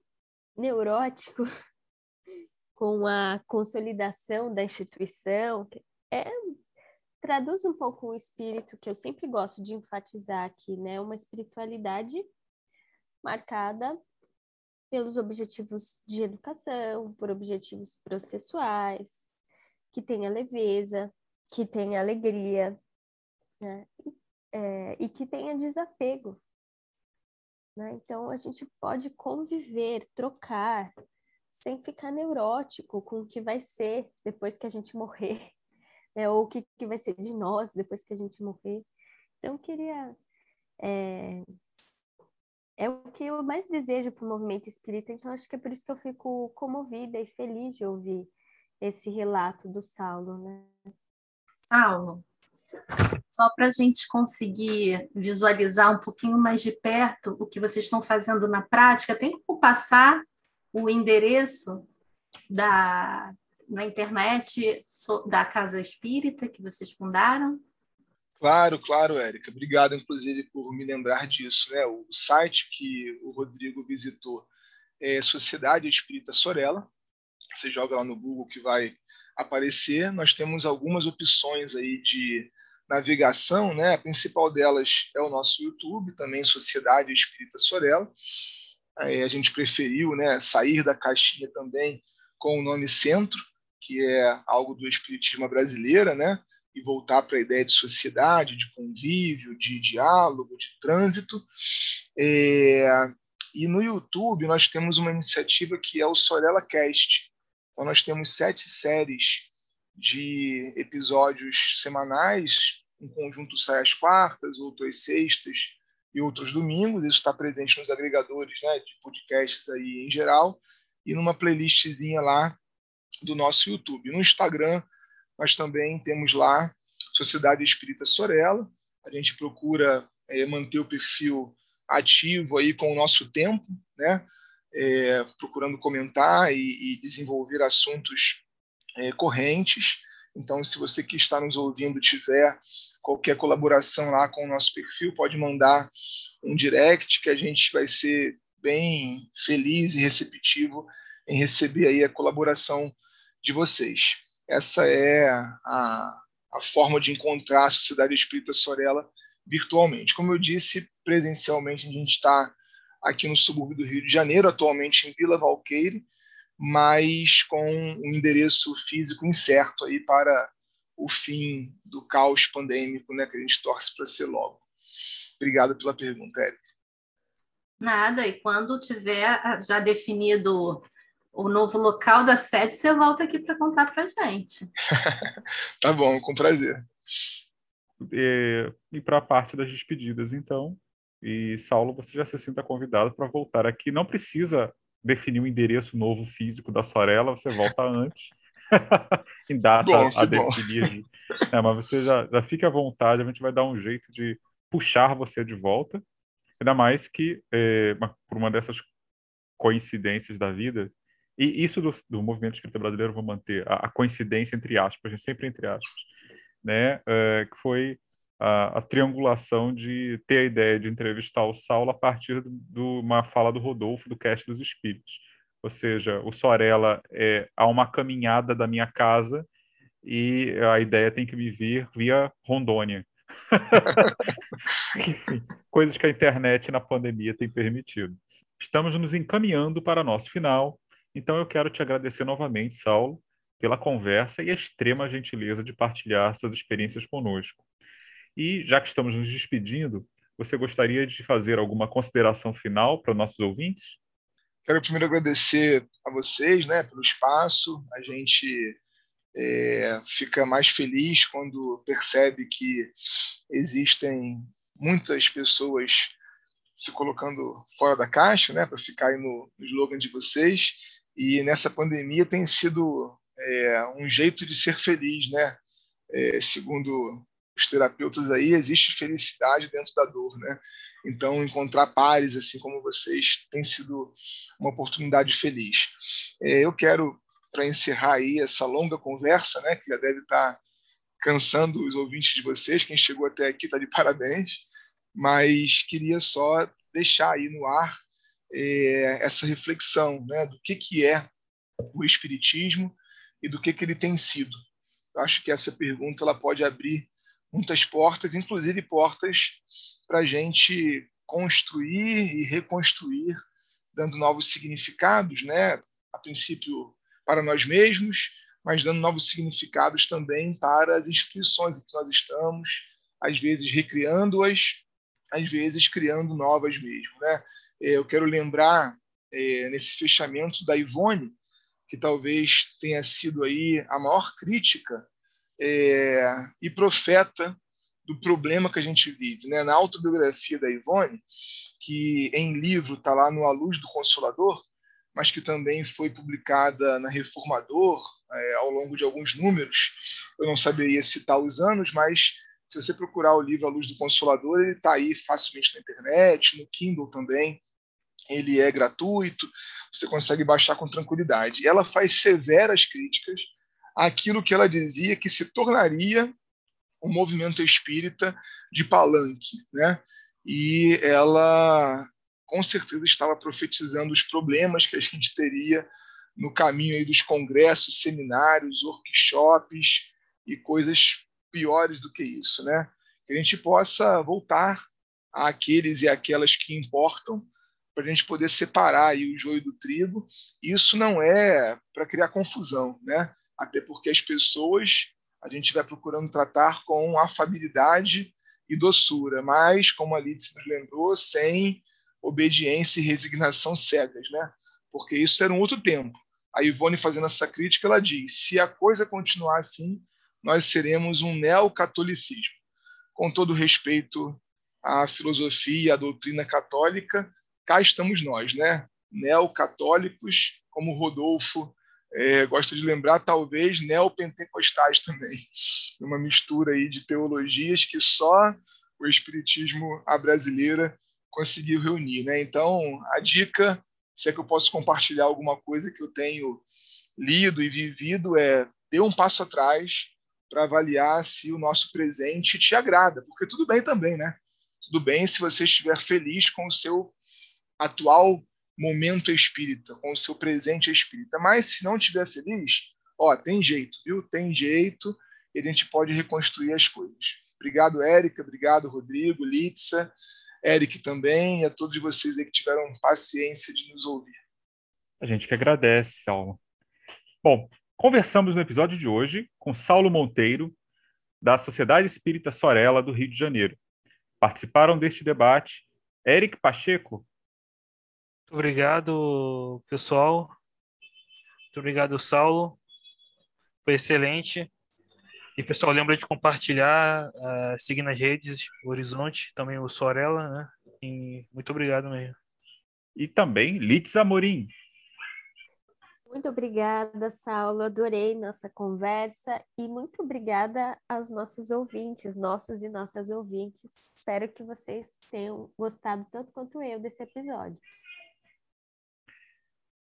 neurótico com a consolidação da instituição. É traduz um pouco o espírito que eu sempre gosto de enfatizar aqui, né? Uma espiritualidade marcada pelos objetivos de educação, por objetivos processuais, que tenha leveza, que tenha alegria, né? e, é, e que tenha desapego. Né? Então, a gente pode conviver, trocar, sem ficar neurótico com o que vai ser depois que a gente morrer, né? ou o que, que vai ser de nós depois que a gente morrer. Então, eu queria. É, é o que eu mais desejo para o movimento espírita, então acho que é por isso que eu fico comovida e feliz de ouvir esse relato do Saulo, né? Saulo, só para a gente conseguir visualizar um pouquinho mais de perto o que vocês estão fazendo na prática, tem como passar o endereço da, na internet da Casa Espírita que vocês fundaram? Claro, claro, Érica. Obrigado, inclusive, por me lembrar disso. Né? O site que o Rodrigo visitou é Sociedade Espírita Sorella. Você joga lá no Google que vai aparecer. Nós temos algumas opções aí de navegação, né? A principal delas é o nosso YouTube, também Sociedade Espírita Sorella. Aí a gente preferiu, né, sair da caixinha também com o nome Centro, que é algo do espiritismo brasileira, né? E voltar para a ideia de sociedade, de convívio, de diálogo, de trânsito. É... E no YouTube nós temos uma iniciativa que é o Sorella Cast. Então nós temos sete séries de episódios semanais, um conjunto sai às quartas, outro às sextas e outros domingos. Isso está presente nos agregadores né, de podcasts aí em geral e numa playlistzinha lá do nosso YouTube. No Instagram, nós também temos lá Sociedade Espírita Sorella. A gente procura é, manter o perfil ativo aí com o nosso tempo, né? É, procurando comentar e, e desenvolver assuntos é, correntes. Então, se você que está nos ouvindo tiver qualquer colaboração lá com o nosso perfil, pode mandar um direct que a gente vai ser bem feliz e receptivo em receber aí a colaboração de vocês. Essa é a, a forma de encontrar a Sociedade Espírita Sorella virtualmente. Como eu disse, presencialmente a gente está aqui no subúrbio do Rio de Janeiro, atualmente em Vila Valqueire, mas com um endereço físico incerto aí para o fim do caos pandêmico, né, que a gente torce para ser logo. Obrigado pela pergunta, Érica. Nada, e quando tiver já definido o novo local da sede, você volta aqui para contar para a gente. tá bom, com prazer. E, e para a parte das despedidas, então, e Saulo, você já se sinta convidado para voltar aqui. Não precisa definir um endereço novo físico da Sorella, você volta antes, em data bom, a definir. É, mas você já, já fique à vontade, a gente vai dar um jeito de puxar você de volta. Ainda mais que, é, por uma dessas coincidências da vida, e isso do, do movimento espírita brasileiro, vou manter a, a, coincidência entre aspas, sempre entre aspas, né, é, que foi a, a, triangulação de ter a ideia de entrevistar o Saulo a partir de uma fala do Rodolfo do Cast dos Espíritos. Ou seja, o Sorella é a uma caminhada da minha casa e a ideia tem que me vir via Rondônia. Coisas que a internet na pandemia tem permitido. Estamos nos encaminhando para nosso final, então eu quero te agradecer novamente, Saulo, pela conversa e a extrema gentileza de partilhar suas experiências conosco. E já que estamos nos despedindo, você gostaria de fazer alguma consideração final para nossos ouvintes? Quero primeiro agradecer a vocês né, pelo espaço. A gente é, fica mais feliz quando percebe que existem muitas pessoas se colocando fora da caixa, né, para ficar aí no, slogan de vocês. E nessa pandemia tem sido é, um jeito de ser feliz, né? É, segundo os terapeutas aí, existe felicidade dentro da dor, né? Então, encontrar pares assim como vocês tem sido uma oportunidade feliz. É, eu quero, para encerrar aí essa longa conversa, né, que já deve estar tá cansando os ouvintes de vocês, quem chegou até aqui está de parabéns, mas queria só deixar aí no ar essa reflexão né, do que, que é o Espiritismo e do que, que ele tem sido. Eu acho que essa pergunta ela pode abrir muitas portas, inclusive portas para a gente construir e reconstruir, dando novos significados, né? A princípio para nós mesmos, mas dando novos significados também para as instituições em que nós estamos, às vezes recriando-as, às vezes criando novas mesmo, né? Eu quero lembrar é, nesse fechamento da Ivone, que talvez tenha sido aí a maior crítica é, e profeta do problema que a gente vive. Né? Na autobiografia da Ivone, que em livro está lá no A Luz do Consolador, mas que também foi publicada na Reformador é, ao longo de alguns números. Eu não saberia citar os anos, mas se você procurar o livro A Luz do Consolador, ele está aí facilmente na internet, no Kindle também. Ele é gratuito, você consegue baixar com tranquilidade. Ela faz severas críticas àquilo que ela dizia que se tornaria um movimento espírita de palanque, né? E ela com certeza estava profetizando os problemas que a gente teria no caminho aí dos congressos, seminários, workshops e coisas piores do que isso, né? Que a gente possa voltar àqueles e aquelas que importam para a gente poder separar aí o joio do trigo. Isso não é para criar confusão, né? Até porque as pessoas a gente vai procurando tratar com afabilidade e doçura, mas como a Lídice nos lembrou, sem obediência e resignação cegas, né? Porque isso era um outro tempo. A Ivone fazendo essa crítica, ela diz: se a coisa continuar assim, nós seremos um neocatolicismo. Com todo respeito à filosofia, à doutrina católica, cá estamos nós, né? Neocatólicos, como Rodolfo é, gosta de lembrar, talvez neopentecostais também. Uma mistura aí de teologias que só o Espiritismo a brasileira conseguiu reunir. Né? Então, a dica, se é que eu posso compartilhar alguma coisa que eu tenho lido e vivido, é dê um passo atrás para avaliar se o nosso presente te agrada, porque tudo bem também, né? Tudo bem se você estiver feliz com o seu atual momento espírita, com o seu presente espírita. Mas se não estiver feliz, ó, tem jeito, viu? Tem jeito e a gente pode reconstruir as coisas. Obrigado, Érica. Obrigado, Rodrigo, Litsa. Eric também, e a todos vocês aí que tiveram paciência de nos ouvir. A gente que agradece, Saulo. Bom, conversamos no episódio de hoje com Saulo Monteiro, da Sociedade Espírita Sorella do Rio de Janeiro. Participaram deste debate Eric Pacheco. Muito obrigado, pessoal. Muito obrigado, Saulo. Foi excelente. E pessoal, lembra de compartilhar, uh, seguir nas redes, o Horizonte, também o Sorella, né? E muito obrigado mesmo. E também Litz Amorim. Muito obrigada, Saulo. Adorei nossa conversa e muito obrigada aos nossos ouvintes, nossos e nossas ouvintes. Espero que vocês tenham gostado tanto quanto eu desse episódio.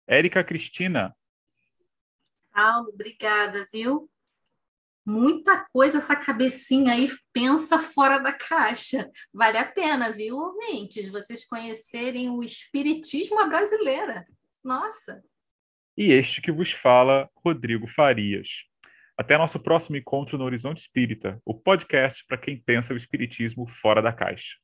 Érica Cristina. Saulo, obrigada, viu? muita coisa essa cabecinha aí pensa fora da caixa. Vale a pena, viu, ouvintes, vocês conhecerem o espiritismo à brasileira. Nossa. E este que vos fala, Rodrigo Farias. Até nosso próximo encontro no Horizonte Espírita, o podcast para quem pensa o espiritismo fora da caixa.